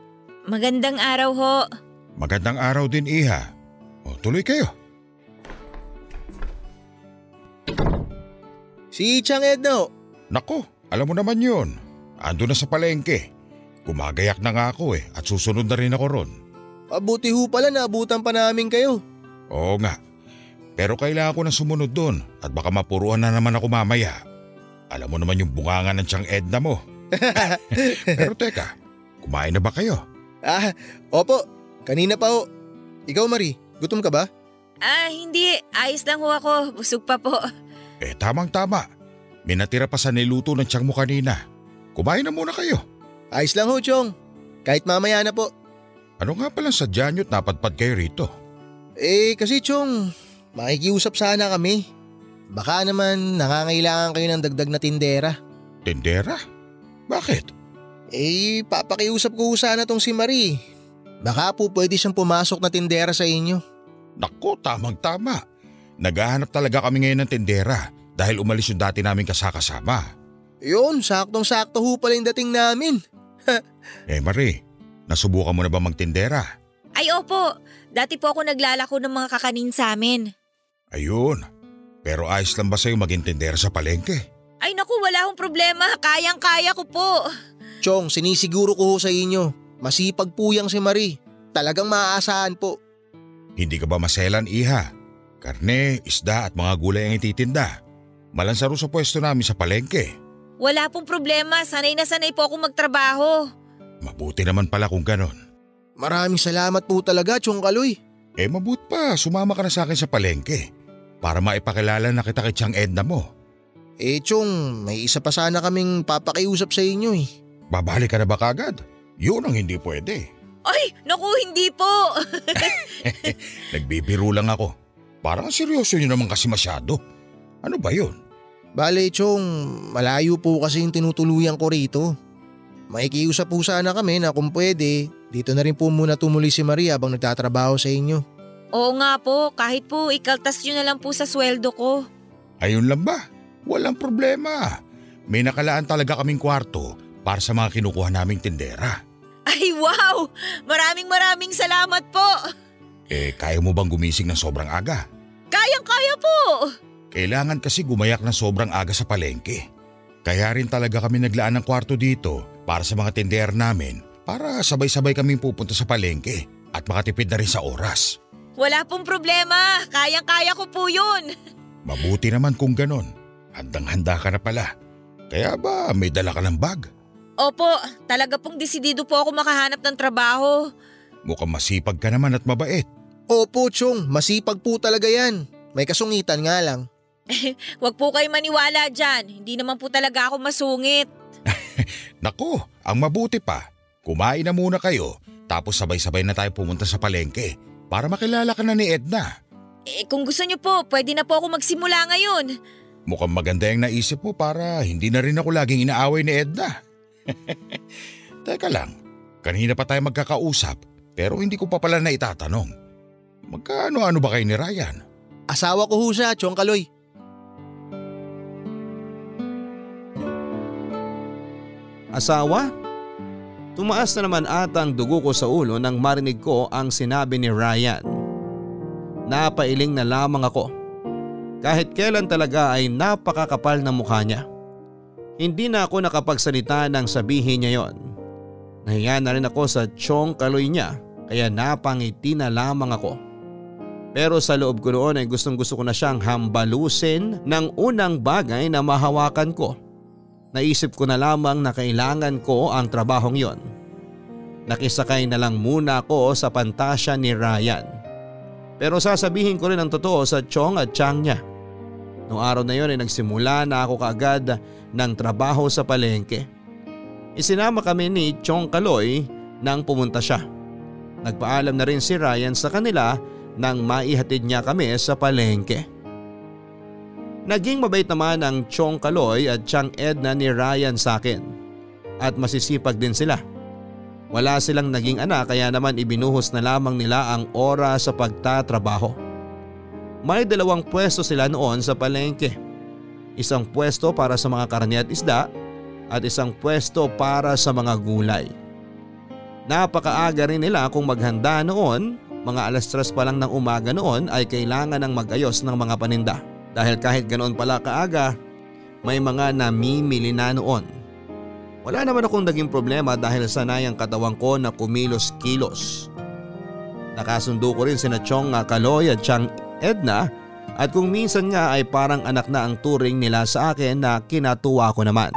Magandang araw ho. Magandang araw din iha. O tuloy kayo. Si Chang Edna ho. Nako, alam mo naman yun. Ando na sa palengke. Gumagayak na nga ako eh at susunod na rin ako ron. Mabuti ho pala naabutan pa namin kayo. Oo nga. Pero kailangan ko na sumunod doon at baka mapuruan na naman ako mamaya. Alam mo naman yung bunganga ng Chang Edna mo. (laughs) Pero teka, kumain na ba kayo? Ah, opo. Kanina pa ho. Ikaw Marie, gutom ka ba? Ah, hindi. Ayos lang ho ako. Busog pa po. Eh tamang tama. May natira pa sa niluto ng tiyang mo kanina. Kumain na muna kayo. Ayos lang ho, Chong. Kahit mamaya na po. Ano nga palang sadya nyo't napadpad kayo rito? Eh, kasi Chong, makikiusap sana kami. Baka naman nangangailangan kayo ng dagdag na tindera. Tendera? Bakit? Eh, papakiusap ko sana tong si Marie. Baka po pwede siyang pumasok na tindera sa inyo. Nako, tamang tama. Naghahanap talaga kami ngayon ng tendera dahil umalis yung dati naming kasakasama. Yun, saktong-sakto ho pala yung dating namin. (laughs) Eh Marie, nasubukan mo na ba magtindera? Ay opo. Dati po ako naglalako ng mga kakanin sa amin. Ayun. Pero ayos lang ba sa'yo maging tindera sa palengke? Ay naku, wala akong problema. Kayang-kaya ko po. Chong, sinisiguro ko ho sa inyo. Masipag po yang si Marie. Talagang maaasahan po. Hindi ka ba maselan, iha? Karne, isda at mga gulay ang ititinda. Malansaro sa pwesto namin sa palengke. Wala pong problema. Sanay na sanay po ako magtrabaho. Mabuti naman pala kung ganon. Maraming salamat po talaga, Chong Kaloy. Eh mabut pa, sumama ka na sa akin sa palengke. Para maipakilala na kita kay Chang Edna mo. Eh, Chong, may isa pa sana kaming papakiusap sa inyo eh. Babalik ka na ba kagad? Yun ang hindi pwede. Ay, naku, hindi po. (laughs) (laughs) Nagbibiro lang ako. Parang seryoso nyo naman kasi masyado. Ano ba yun? Bale, Chong, malayo po kasi yung tinutuluyan ko rito. Makikiusap po sana kami na kung pwede, dito na rin po muna tumuloy si Maria habang nagtatrabaho sa inyo. Oo nga po, kahit po ikaltas nyo na lang po sa sweldo ko. Ayun lang ba? Walang problema. May nakalaan talaga kaming kwarto para sa mga kinukuha naming tindera. Ay wow! Maraming maraming salamat po! Eh, kaya mo bang gumising ng sobrang aga? Kayang-kaya po! Kailangan kasi gumayak ng sobrang aga sa palengke. Kaya rin talaga kami naglaan ng kwarto dito para sa mga tender namin para sabay-sabay kaming pupunta sa palengke at makatipid na rin sa oras. Wala pong problema. Kayang-kaya ko po yun. Mabuti naman kung ganon. Handang-handa ka na pala. Kaya ba may dala ka ng bag? Opo, talaga pong desidido po ako makahanap ng trabaho. Mukhang masipag ka naman at mabait. Opo, Chong, masipag po talaga yan. May kasungitan nga lang. (laughs) Huwag po kayo maniwala dyan. Hindi naman po talaga ako masungit. (laughs) Nako, ang mabuti pa. Kumain na muna kayo tapos sabay-sabay na tayo pumunta sa palengke para makilala ka na ni Edna. Eh kung gusto niyo po, pwede na po ako magsimula ngayon. Mukhang maganda yung naisip mo para hindi na rin ako laging inaaway ni Edna. (laughs) Teka lang, kanina pa tayo magkakausap pero hindi ko pa pala na itatanong. Magkano-ano ba kayo ni Ryan? Asawa ko ho siya, Chong Kaloy. Asawa? Tumaas na naman ata ang dugo ko sa ulo nang marinig ko ang sinabi ni Ryan. napailing na lamang ako. Kahit kailan talaga ay napakakapal ng mukha niya. Hindi na ako nakapagsalita nang sabihin niya yon. Nahiya na rin ako sa tiyong kaloy niya kaya napangiti na lamang ako. Pero sa loob ko noon ay gustong gusto ko na siyang hambalusin ng unang bagay na mahawakan ko. Naisip ko na lamang na kailangan ko ang trabahong yon. Nakisakay na lang muna ako sa pantasya ni Ryan. Pero sasabihin ko rin ang totoo sa Chong at Chang niya. Noong araw na yon ay nagsimula na ako kaagad ng trabaho sa palengke. Isinama kami ni Chong Kaloy nang pumunta siya. Nagpaalam na rin si Ryan sa kanila nang maihatid niya kami sa palengke. Naging mabait naman ang Chong Kaloy at Chang Edna ni Ryan sa akin. At masisipag din sila. Wala silang naging anak kaya naman ibinuhos na lamang nila ang oras sa pagtatrabaho. May dalawang pwesto sila noon sa palengke. Isang pwesto para sa mga karne at isda at isang pwesto para sa mga gulay. Napakaaga rin nila kung maghanda noon, mga alas tres pa lang ng umaga noon ay kailangan ng magayos ng mga paninda. Dahil kahit ganoon pala kaaga, may mga namimili na noon. Wala naman akong naging problema dahil sanay ang katawan ko na kumilos-kilos. Nakasundo ko rin sina Chong Kaloy at Chang Edna at kung minsan nga ay parang anak na ang turing nila sa akin na kinatuwa ko naman.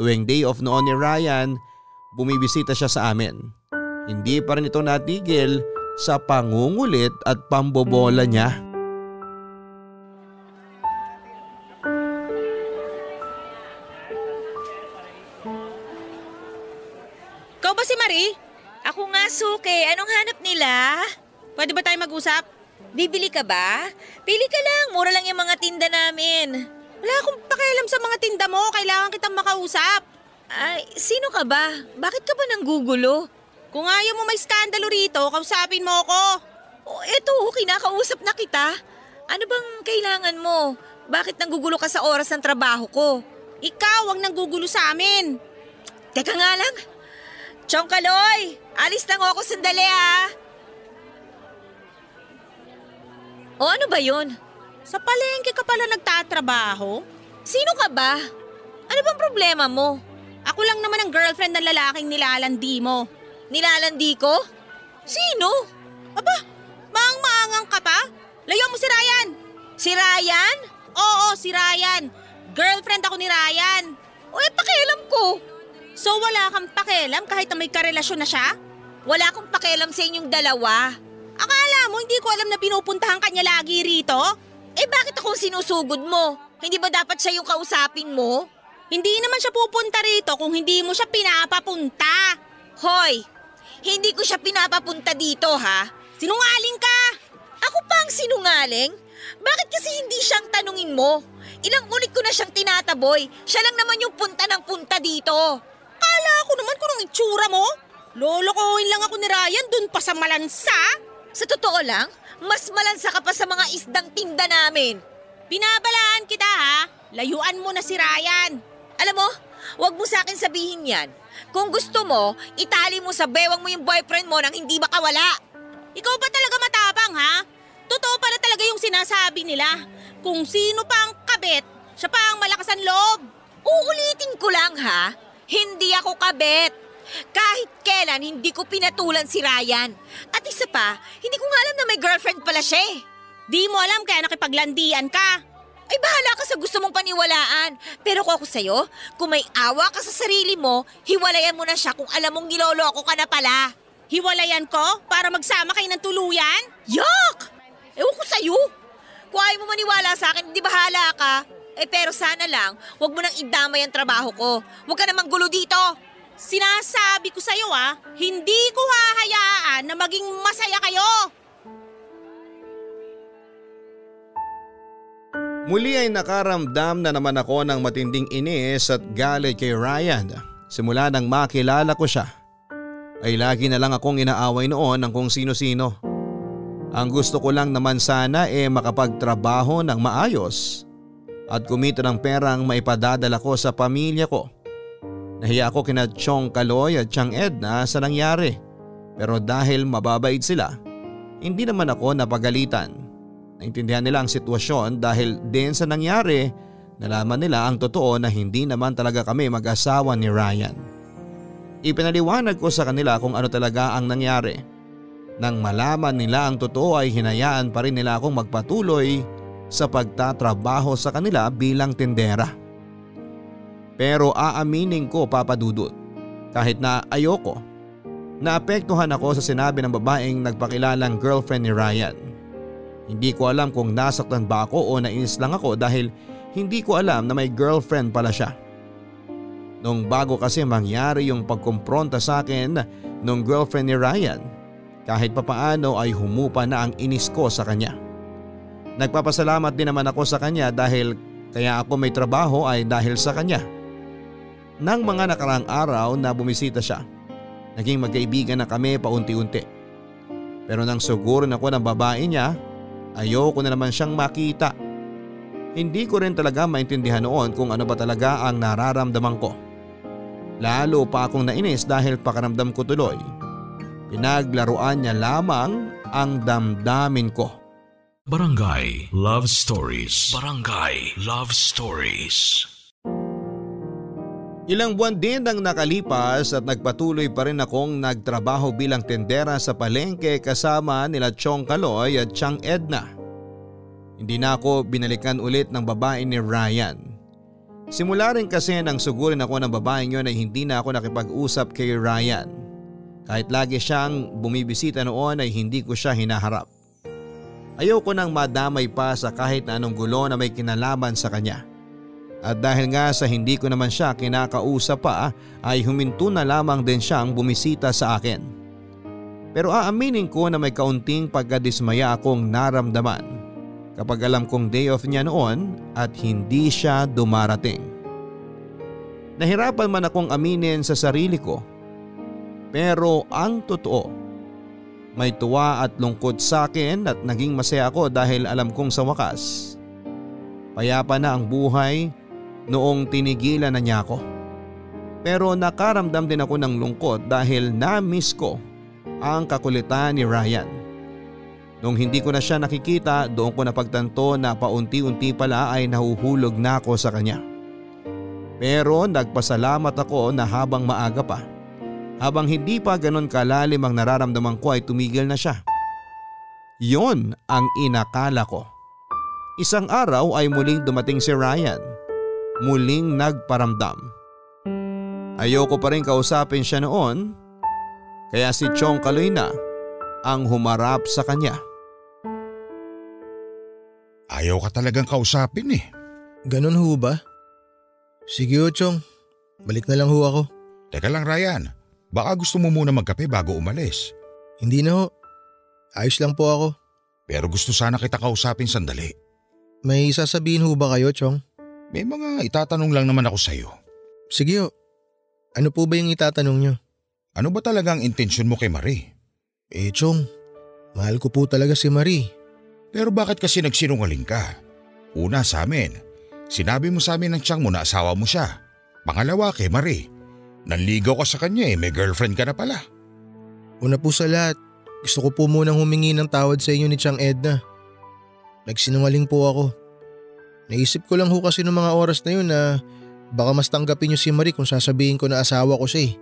Tuwing day off noon ni Ryan, bumibisita siya sa amin. Hindi pa rin ito natigil sa pangungulit at pambobola niya. Ikaw ba si Marie? Ako nga, Suke. Anong hanap nila? Pwede ba tayo mag-usap? Bibili ka ba? Pili ka lang. Mura lang yung mga tinda namin. Wala akong pakialam sa mga tinda mo. Kailangan kitang makausap. Ay, sino ka ba? Bakit ka ba nanggugulo? Kung ayaw mo may skandalo rito, kausapin mo ako. Oh, eto, kinakausap na kita. Ano bang kailangan mo? Bakit nanggugulo ka sa oras ng trabaho ko? Ikaw ang nanggugulo sa amin. Teka nga lang. Chong Kaloy, alis lang ako sandali ah. O ano ba yun? Sa palengke ka pala nagtatrabaho? Sino ka ba? Ano bang problema mo? Ako lang naman ang girlfriend ng lalaking nilalandi mo. Nilalandi ko? Sino? Aba, maang-maangang ka pa? Layo mo si Ryan. Si Ryan? Oo, si Ryan. Girlfriend ako ni Ryan. O eh, pakialam ko. So wala kang pakialam kahit na may karelasyon na siya? Wala akong pakialam sa inyong dalawa. Akala mo hindi ko alam na pinupuntahan kanya lagi rito? Eh bakit akong sinusugod mo? Hindi ba dapat siya yung kausapin mo? Hindi naman siya pupunta rito kung hindi mo siya pinapapunta. Hoy, hindi ko siya pinapapunta dito ha. Sinungaling ka! Ako pa ang sinungaling? Bakit kasi hindi siyang tanungin mo? Ilang ulit ko na siyang tinataboy. Siya lang naman yung punta ng punta dito. Kala ko naman kung ang itsura mo. Lolokohin lang ako ni Ryan dun pa sa malansa. Sa totoo lang, mas malansa ka pa sa mga isdang tinda namin. Binabalaan kita ha. Layuan mo na si Ryan. Alam mo, wag mo sa akin sabihin yan. Kung gusto mo, itali mo sa bewang mo yung boyfriend mo nang hindi makawala. Ikaw ba talaga matapang ha? Totoo pala talaga yung sinasabi nila. Kung sino pa ang kabit, siya pa ang malakas ang loob. Uulitin ko lang ha, hindi ako kabet. Kahit kailan hindi ko pinatulan si Ryan. At isa pa, hindi ko nga alam na may girlfriend pala siya eh. Di mo alam kaya nakipaglandian ka. Ay bahala ka sa gusto mong paniwalaan. Pero kung ako sa'yo, kung may awa ka sa sarili mo, hiwalayan mo na siya kung alam mong niloloko ka na pala. Hiwalayan ko para magsama kayo ng tuluyan? Yuck! Ewan ko sa'yo. Kung ayaw mo maniwala sa akin, di bahala ka. Eh pero sana lang, wag mo nang idamay ang trabaho ko. Huwag ka namang gulo dito. Sinasabi ko sa'yo ah, hindi ko hahayaan na maging masaya kayo. Muli ay nakaramdam na naman ako ng matinding inis at galit kay Ryan. Simula nang makilala ko siya, ay lagi na lang akong inaaway noon ng kung sino-sino. Ang gusto ko lang naman sana e eh makapagtrabaho ng maayos at kumita ng perang maipadadala ko sa pamilya ko. Nahiya ako kina Chong Kaloy at Chang Edna sa nangyari pero dahil mababait sila, Hindi naman ako napagalitan. Naintindihan nila ang sitwasyon dahil din sa nangyari, nalaman nila ang totoo na hindi naman talaga kami mag-asawa ni Ryan. Ipinaliwanag ko sa kanila kung ano talaga ang nangyari. Nang malaman nila ang totoo ay hinayaan pa rin nila akong magpatuloy sa pagtatrabaho sa kanila bilang tindera. Pero aaminin ko papadudot kahit na ayoko Naapektuhan ako sa sinabi ng babaeng nagpakilalang girlfriend ni Ryan. Hindi ko alam kung nasaktan ba ako o nainis lang ako dahil hindi ko alam na may girlfriend pala siya. Nung bago kasi mangyari yung pagkumpronta sa akin ng girlfriend ni Ryan, kahit papaano ay humupa na ang inis ko sa kanya. Nagpapasalamat din naman ako sa kanya dahil kaya ako may trabaho ay dahil sa kanya. Nang mga nakarang araw na bumisita siya, Naging magkaibigan na kami paunti-unti. Pero nang sugurin ako ng babae niya, ayoko na naman siyang makita. Hindi ko rin talaga maintindihan noon kung ano ba talaga ang nararamdaman ko. Lalo pa akong nainis dahil pakaramdam ko tuloy. Pinaglaruan niya lamang ang damdamin ko. Barangay Love Stories Barangay Love Stories Ilang buwan din ang nakalipas at nagpatuloy pa rin akong nagtrabaho bilang tendera sa palengke kasama nila Chong Kaloy at Chang Edna. Hindi na ako binalikan ulit ng babae ni Ryan. Simula rin kasi nang sugurin ako ng babaeng yun ay hindi na ako nakipag-usap kay Ryan. Kahit lagi siyang bumibisita noon ay hindi ko siya hinaharap. Ayoko nang madamay pa sa kahit na anong gulo na may kinalaman sa kanya. At dahil nga sa hindi ko naman siya kinakausap pa ay huminto na lamang din siyang bumisita sa akin. Pero aaminin ko na may kaunting pagkadismaya akong naramdaman kapag alam kong day off niya noon at hindi siya dumarating. Nahirapan man akong aminin sa sarili ko pero ang totoo may tuwa at lungkot sa akin at naging masaya ako dahil alam kong sa wakas payapa na ang buhay noong tinigilan na niya ako. Pero nakaramdam din ako ng lungkot dahil na-miss ko ang kakulitan ni Ryan. Nung hindi ko na siya nakikita doon ko napagtanto na paunti-unti pala ay nahuhulog na ako sa kanya. Pero nagpasalamat ako na habang maaga pa, habang hindi pa ganon kalalim ang nararamdaman ko ay tumigil na siya. Yon ang inakala ko. Isang araw ay muling dumating si Ryan muling nagparamdam. Ayoko pa rin kausapin siya noon kaya si Chong Kaloy na ang humarap sa kanya. Ayaw ka talagang kausapin eh. Ganon ho ba? Sige ho Chong, balik na lang ho ako. Teka lang Ryan, baka gusto mo muna magkape bago umalis. Hindi na ho, ayos lang po ako. Pero gusto sana kita kausapin sandali. May sasabihin ho ba kayo Chong? May mga itatanong lang naman ako sa iyo. Sige o. Ano po ba yung itatanong nyo? Ano ba talaga ang intensyon mo kay Marie? Eh Chong, mahal ko po talaga si Marie. Pero bakit kasi nagsinungaling ka? Una sa amin, sinabi mo sa amin ng tiyang mo na asawa mo siya. Pangalawa kay Marie, nanligaw ka sa kanya eh, may girlfriend ka na pala. Una po sa lahat, gusto ko po munang humingi ng tawad sa inyo ni Chang Edna. Nagsinungaling po ako. Naisip ko lang ho kasi noong mga oras na yun na baka mas tanggapin niyo si Marie kung sasabihin ko na asawa ko siya eh.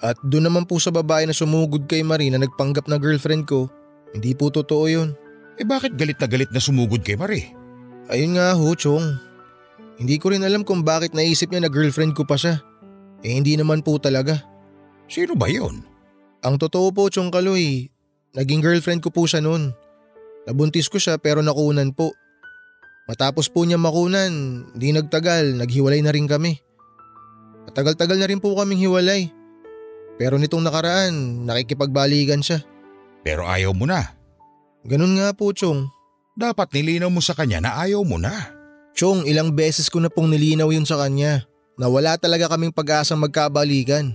At doon naman po sa babae na sumugod kay Marie na nagpanggap na girlfriend ko, hindi po totoo yun. Eh bakit galit na galit na sumugod kay Marie? Ayun nga ho, Chong. Hindi ko rin alam kung bakit naisip niya na girlfriend ko pa siya. Eh hindi naman po talaga. Sino ba yon? Ang totoo po, Chong Kaloy, naging girlfriend ko po siya noon. Nabuntis ko siya pero nakunan po. Matapos po niya makunan, di nagtagal, naghiwalay na rin kami. Matagal-tagal na rin po kaming hiwalay. Pero nitong nakaraan, nakikipagbaligan siya. Pero ayaw mo na. Ganun nga po, Chong. Dapat nilinaw mo sa kanya na ayaw mo na. Chong, ilang beses ko na pong nilinaw yun sa kanya na wala talaga kaming pag-asang magkabalikan.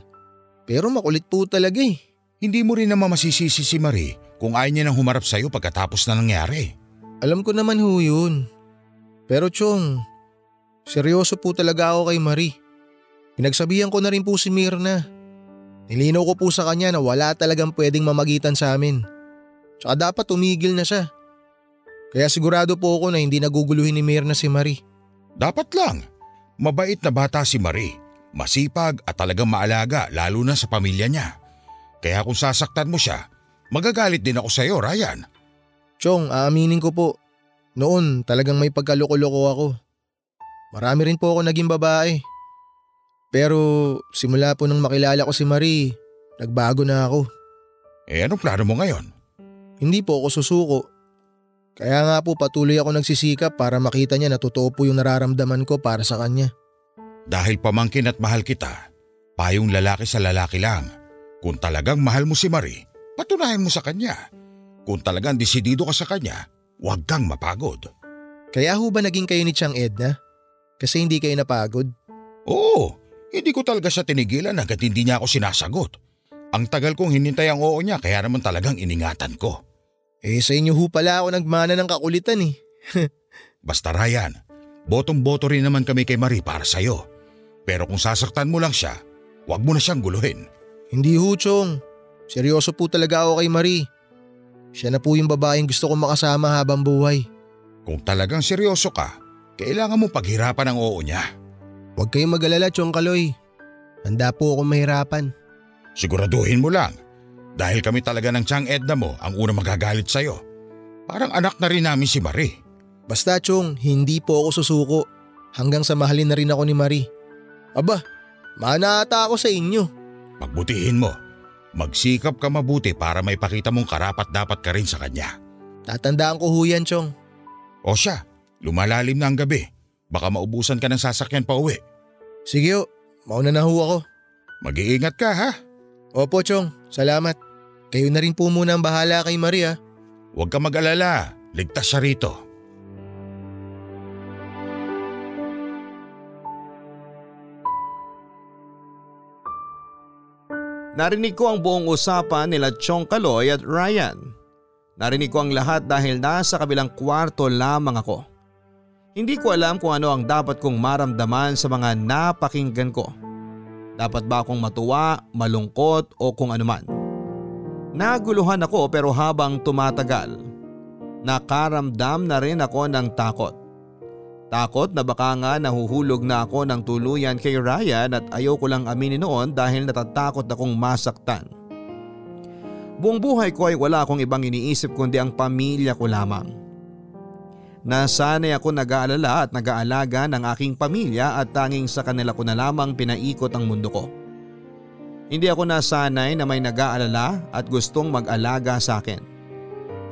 Pero makulit po talaga eh. Hindi mo rin naman masisisi si Marie kung ayaw niya nang humarap sa'yo pagkatapos na nangyari. Alam ko naman ho yun. Pero Chong, seryoso po talaga ako kay Marie. Pinagsabihan ko na rin po si Mirna. Nilinaw ko po sa kanya na wala talagang pwedeng mamagitan sa amin. Tsaka dapat tumigil na siya. Kaya sigurado po ako na hindi naguguluhin ni Mirna si Marie. Dapat lang. Mabait na bata si Marie. Masipag at talagang maalaga lalo na sa pamilya niya. Kaya kung sasaktan mo siya, magagalit din ako sa iyo, Ryan. Chong, aaminin ko po. Noon talagang may pagkaloko-loko ako. Marami rin po ako naging babae. Pero simula po nang makilala ko si Marie, nagbago na ako. Eh anong plano mo ngayon? Hindi po ako susuko. Kaya nga po patuloy ako nagsisikap para makita niya na totoo po yung nararamdaman ko para sa kanya. Dahil pamangkin at mahal kita, payong lalaki sa lalaki lang. Kung talagang mahal mo si Marie, patunayan mo sa kanya. Kung talagang desidido ka sa kanya, huwag kang mapagod. Kaya ho ba naging kayo ni Chang Edna? Kasi hindi kayo napagod? Oo, hindi ko talaga siya tinigilan hanggat hindi niya ako sinasagot. Ang tagal kong hinintay ang oo niya kaya naman talagang iningatan ko. Eh sa inyo ho pala ako nagmana ng kakulitan eh. (laughs) Basta Ryan, botong-boto rin naman kami kay Marie para sa'yo. Pero kung sasaktan mo lang siya, huwag mo na siyang guluhin. Hindi ho, Chong. Seryoso po talaga ako kay Marie. Siya na po yung babaeng gusto kong makasama habang buhay. Kung talagang seryoso ka, kailangan mo paghirapan ang oo niya. Huwag kayong mag-alala, Chong Kaloy. Handa po akong mahirapan. Siguraduhin mo lang. Dahil kami talaga ng Chang Edna mo ang unang magagalit sa'yo. Parang anak na rin namin si Marie. Basta, Chong, hindi po ako susuko. Hanggang sa mahalin na rin ako ni Marie. Aba, mana ata ako sa inyo. Pagbutihin mo. Magsikap ka mabuti para may pakita mong karapat dapat ka rin sa kanya. Tatandaan ko ho yan, Chong. O siya, lumalalim na ang gabi. Baka maubusan ka ng sasakyan pa uwi. Sige ho, mauna na ho ako. Mag-iingat ka ha. Opo, Chong. Salamat. Kayo na rin po muna ang bahala kay Maria. Huwag ka mag-alala. Ligtas siya rito. Narinig ko ang buong usapan nila Chong Kaloy at Ryan. Narinig ko ang lahat dahil nasa kabilang kwarto lamang ako. Hindi ko alam kung ano ang dapat kong maramdaman sa mga napakinggan ko. Dapat ba akong matuwa, malungkot o kung anuman. Naguluhan ako pero habang tumatagal, nakaramdam na rin ako ng takot. Takot na baka nga nahuhulog na ako ng tuluyan kay Ryan at ayoko lang aminin noon dahil natatakot akong masaktan. Buong buhay ko ay wala akong ibang iniisip kundi ang pamilya ko lamang. Nasanay ako nag-aalala at nag-aalaga ng aking pamilya at tanging sa kanila ko na lamang pinaikot ang mundo ko. Hindi ako nasanay na may nag-aalala at gustong mag-alaga sa akin.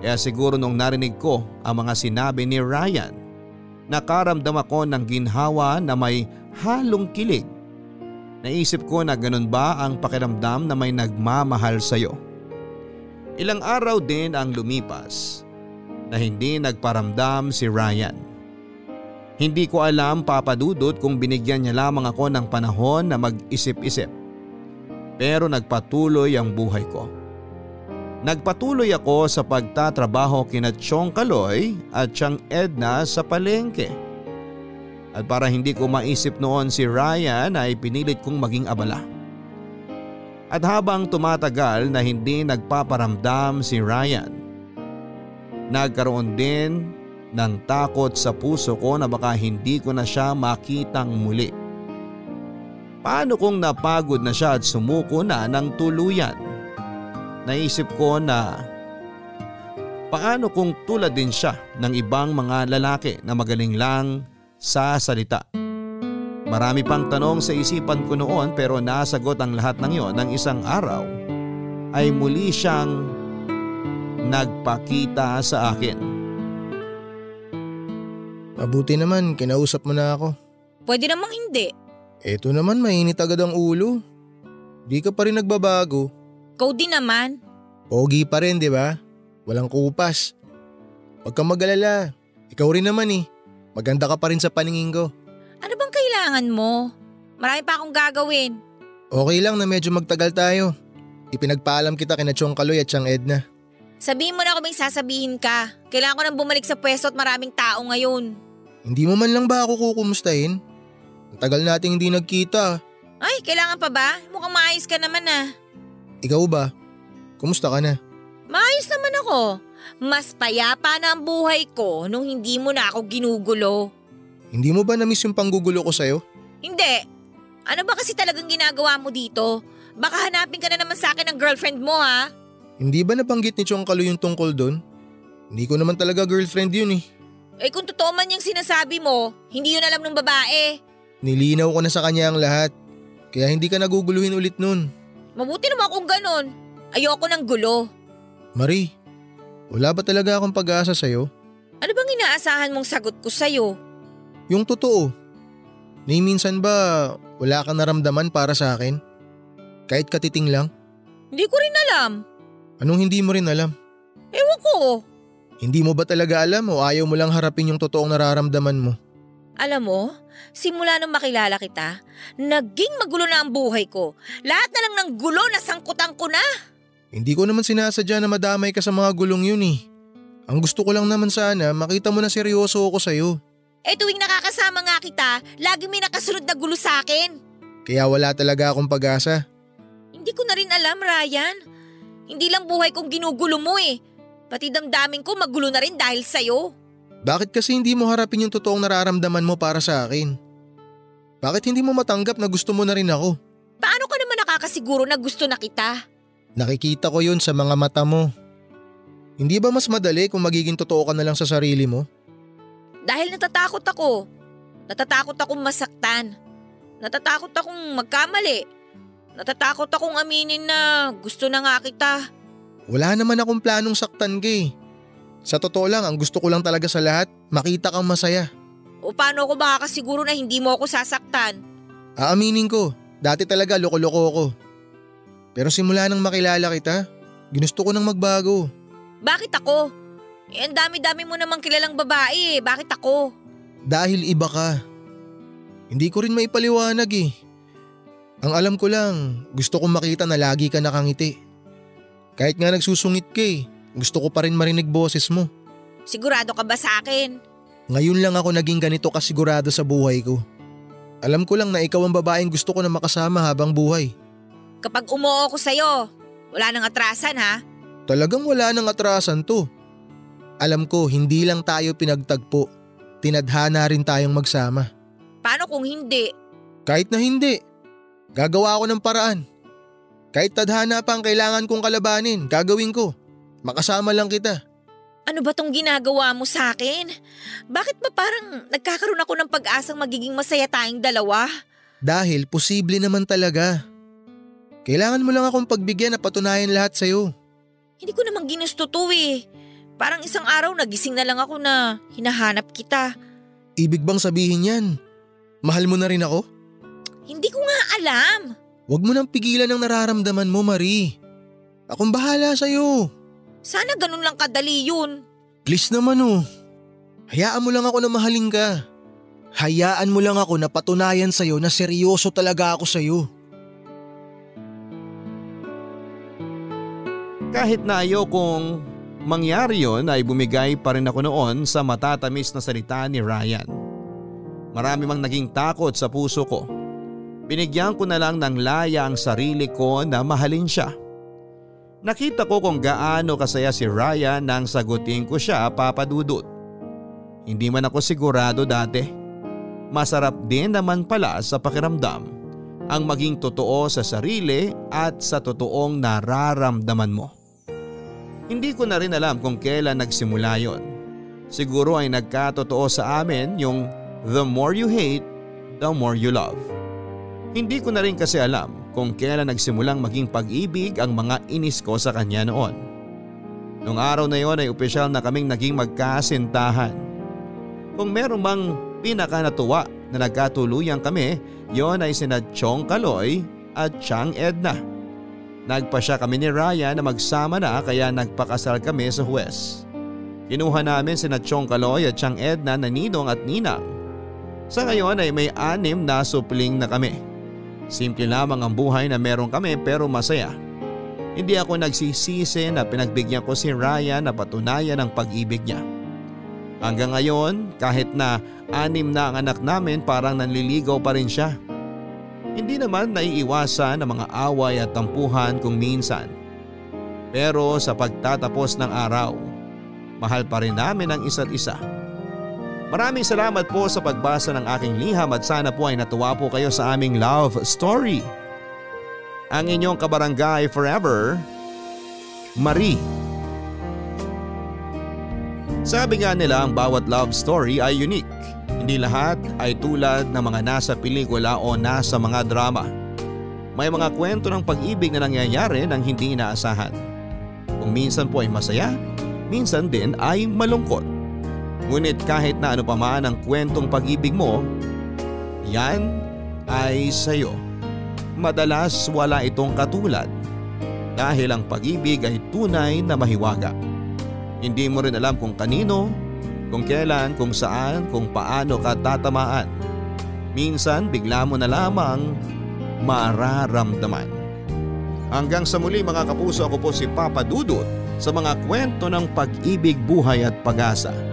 Kaya siguro nung narinig ko ang mga sinabi ni Ryan, nakaramdam ako ng ginhawa na may halong kilig. Naisip ko na ganun ba ang pakiramdam na may nagmamahal sa'yo. Ilang araw din ang lumipas na hindi nagparamdam si Ryan. Hindi ko alam papadudot kung binigyan niya lamang ako ng panahon na mag-isip-isip. Pero nagpatuloy ang buhay ko. Nagpatuloy ako sa pagtatrabaho kina Chong Kaloy at Chang Edna sa palengke. At para hindi ko maisip noon si Ryan ay pinilit kong maging abala. At habang tumatagal na hindi nagpaparamdam si Ryan, nagkaroon din ng takot sa puso ko na baka hindi ko na siya makitang muli. Paano kung napagod na siya at sumuko na ng tuluyan? Naisip ko na paano kung tulad din siya ng ibang mga lalaki na magaling lang sa salita. Marami pang tanong sa isipan ko noon pero nasagot ang lahat ng yon ng isang araw ay muli siyang nagpakita sa akin. Mabuti naman, kinausap mo na ako. Pwede namang hindi. Eto naman, mainit agad ang ulo. Di ka pa rin nagbabago. Ikaw din naman. Pogi pa rin, di ba? Walang kupas. Huwag kang mag-alala. Ikaw rin naman eh. Maganda ka pa rin sa paningin ko. Ano bang kailangan mo? Marami pa akong gagawin. Okay lang na medyo magtagal tayo. Ipinagpaalam kita kina Chong Kaloy at Chang Edna. Sabihin mo na kung may sasabihin ka. Kailangan ko nang bumalik sa pwesto at maraming tao ngayon. Hindi mo man lang ba ako kukumustahin? Ang tagal nating hindi nagkita. Ay, kailangan pa ba? Mukhang maayos ka naman ah. Ikaw ba? Kumusta ka na? Maayos naman ako. Mas payapa na ang buhay ko nung hindi mo na ako ginugulo. Hindi mo ba namiss yung panggugulo ko sa'yo? Hindi. Ano ba kasi talagang ginagawa mo dito? Baka hanapin ka na naman sa akin ng girlfriend mo ha? Hindi ba nabanggit ni Chong Kalo yung tungkol doon? Hindi ko naman talaga girlfriend yun eh. Eh kung totoo man yung sinasabi mo, hindi yun alam ng babae. Nilinaw ko na sa kanya ang lahat. Kaya hindi ka naguguluhin ulit nun. Mabuti naman kung ganun. Ayoko ng gulo. Marie, wala ba talaga akong pag-asa sa'yo? Ano bang inaasahan mong sagot ko sa'yo? Yung totoo. Ni minsan ba wala kang naramdaman para sa akin? Kahit katiting lang? Hindi ko rin alam. Anong hindi mo rin alam? Ewan ko. Hindi mo ba talaga alam o ayaw mo lang harapin yung totoong nararamdaman mo? Alam mo, simula nung makilala kita, naging magulo na ang buhay ko. Lahat na lang ng gulo na sangkutan ko na. Hindi ko naman sinasadya na madamay ka sa mga gulong yun eh. Ang gusto ko lang naman sana makita mo na seryoso ako sa'yo. Eh tuwing nakakasama nga kita, lagi may nakasunod na gulo sa akin. Kaya wala talaga akong pag-asa. Hindi ko na rin alam, Ryan. Hindi lang buhay kong ginugulo mo eh. Pati damdamin ko magulo na rin dahil sa'yo. Bakit kasi hindi mo harapin yung totoong nararamdaman mo para sa akin? Bakit hindi mo matanggap na gusto mo na rin ako? Paano ka naman nakakasiguro na gusto na kita? Nakikita ko yun sa mga mata mo. Hindi ba mas madali kung magiging totoo ka na lang sa sarili mo? Dahil natatakot ako. Natatakot akong masaktan. Natatakot akong magkamali. Natatakot akong aminin na gusto na nga kita. Wala naman akong planong saktan ka eh. Sa totoo lang, ang gusto ko lang talaga sa lahat, makita kang masaya. O paano ako makakasiguro na hindi mo ako sasaktan? Aaminin ko, dati talaga loko-loko ako. Pero simula nang makilala kita, ginusto ko nang magbago. Bakit ako? Eh, ang dami-dami mo namang kilalang babae eh. Bakit ako? Dahil iba ka. Hindi ko rin maipaliwanag eh. Ang alam ko lang, gusto kong makita na lagi ka nakangiti. Kahit nga nagsusungit ka eh, gusto ko pa rin marinig boses mo. Sigurado ka ba sa akin? Ngayon lang ako naging ganito kasigurado sa buhay ko. Alam ko lang na ikaw ang babaeng gusto ko na makasama habang buhay. Kapag umuo ko sa'yo, wala nang atrasan ha? Talagang wala nang atrasan to. Alam ko, hindi lang tayo pinagtagpo. Tinadhana rin tayong magsama. Paano kung hindi? Kahit na hindi, gagawa ako ng paraan. Kahit tadhana pa ang kailangan kong kalabanin, gagawin ko. Makasama lang kita. Ano ba tong ginagawa mo sa akin? Bakit ba parang nagkakaroon ako ng pag-asang magiging masaya tayong dalawa? Dahil posible naman talaga. Kailangan mo lang akong pagbigyan na patunayan lahat sa'yo. Hindi ko namang ginusto to eh. Parang isang araw nagising na lang ako na hinahanap kita. Ibig bang sabihin yan? Mahal mo na rin ako? Hindi ko nga alam. Huwag mo nang pigilan ang nararamdaman mo, Marie. Akong bahala sa'yo. Sana ganun lang kadali yun. Please naman oh. Hayaan mo lang ako na mahalin ka. Hayaan mo lang ako na patunayan sa'yo na seryoso talaga ako sa'yo. Kahit na ayokong mangyari yon ay bumigay pa rin ako noon sa matatamis na salita ni Ryan. Marami mang naging takot sa puso ko. Binigyan ko na lang ng laya ang sarili ko na mahalin siya. Nakita ko kung gaano kasaya si Ryan nang sagutin ko siya papadudot. Hindi man ako sigurado dati. Masarap din naman pala sa pakiramdam ang maging totoo sa sarili at sa totoong nararamdaman mo. Hindi ko na rin alam kung kailan nagsimula yon. Siguro ay nagkatotoo sa amin yung the more you hate, the more you love. Hindi ko na rin kasi alam kung kailan nagsimulang maging pag-ibig ang mga inis ko sa kanya noon. Noong araw na yon ay opisyal na kaming naging magkasintahan. Kung meron mang pinaka natuwa na nagkatuluyan kami, yon ay sina Chong Kaloy at Chang Edna. Nagpa siya kami ni Ryan na magsama na kaya nagpakasal kami sa huwes. Kinuha namin sina Chong Kaloy at Chang Edna na ninong at ninang. Sa ngayon ay may anim na supling na kami. Simple lamang ang buhay na meron kami pero masaya. Hindi ako nagsisisi na pinagbigyan ko si Ryan na patunayan ang pag-ibig niya. Hanggang ngayon, kahit na anim na ang anak namin parang nanliligaw pa rin siya. Hindi naman naiiwasan ang mga away at tampuhan kung minsan. Pero sa pagtatapos ng araw, mahal pa rin namin ang isa't isa. Maraming salamat po sa pagbasa ng aking liham at sana po ay natuwa po kayo sa aming love story. Ang inyong kabarangay forever, Marie. Sabi nga nila ang bawat love story ay unique. Hindi lahat ay tulad ng mga nasa pelikula o nasa mga drama. May mga kwento ng pag-ibig na nangyayari nang hindi inaasahan. Kung minsan po ay masaya, minsan din ay malungkot. Ngunit kahit na ano pa man ang kwentong pag-ibig mo, yan ay sayo. Madalas wala itong katulad dahil ang pag-ibig ay tunay na mahiwaga. Hindi mo rin alam kung kanino, kung kailan, kung saan, kung paano ka tatamaan. Minsan bigla mo na lamang mararamdaman. Hanggang sa muli mga kapuso ako po si Papa Dudut sa mga kwento ng pag-ibig, buhay at pag-asa.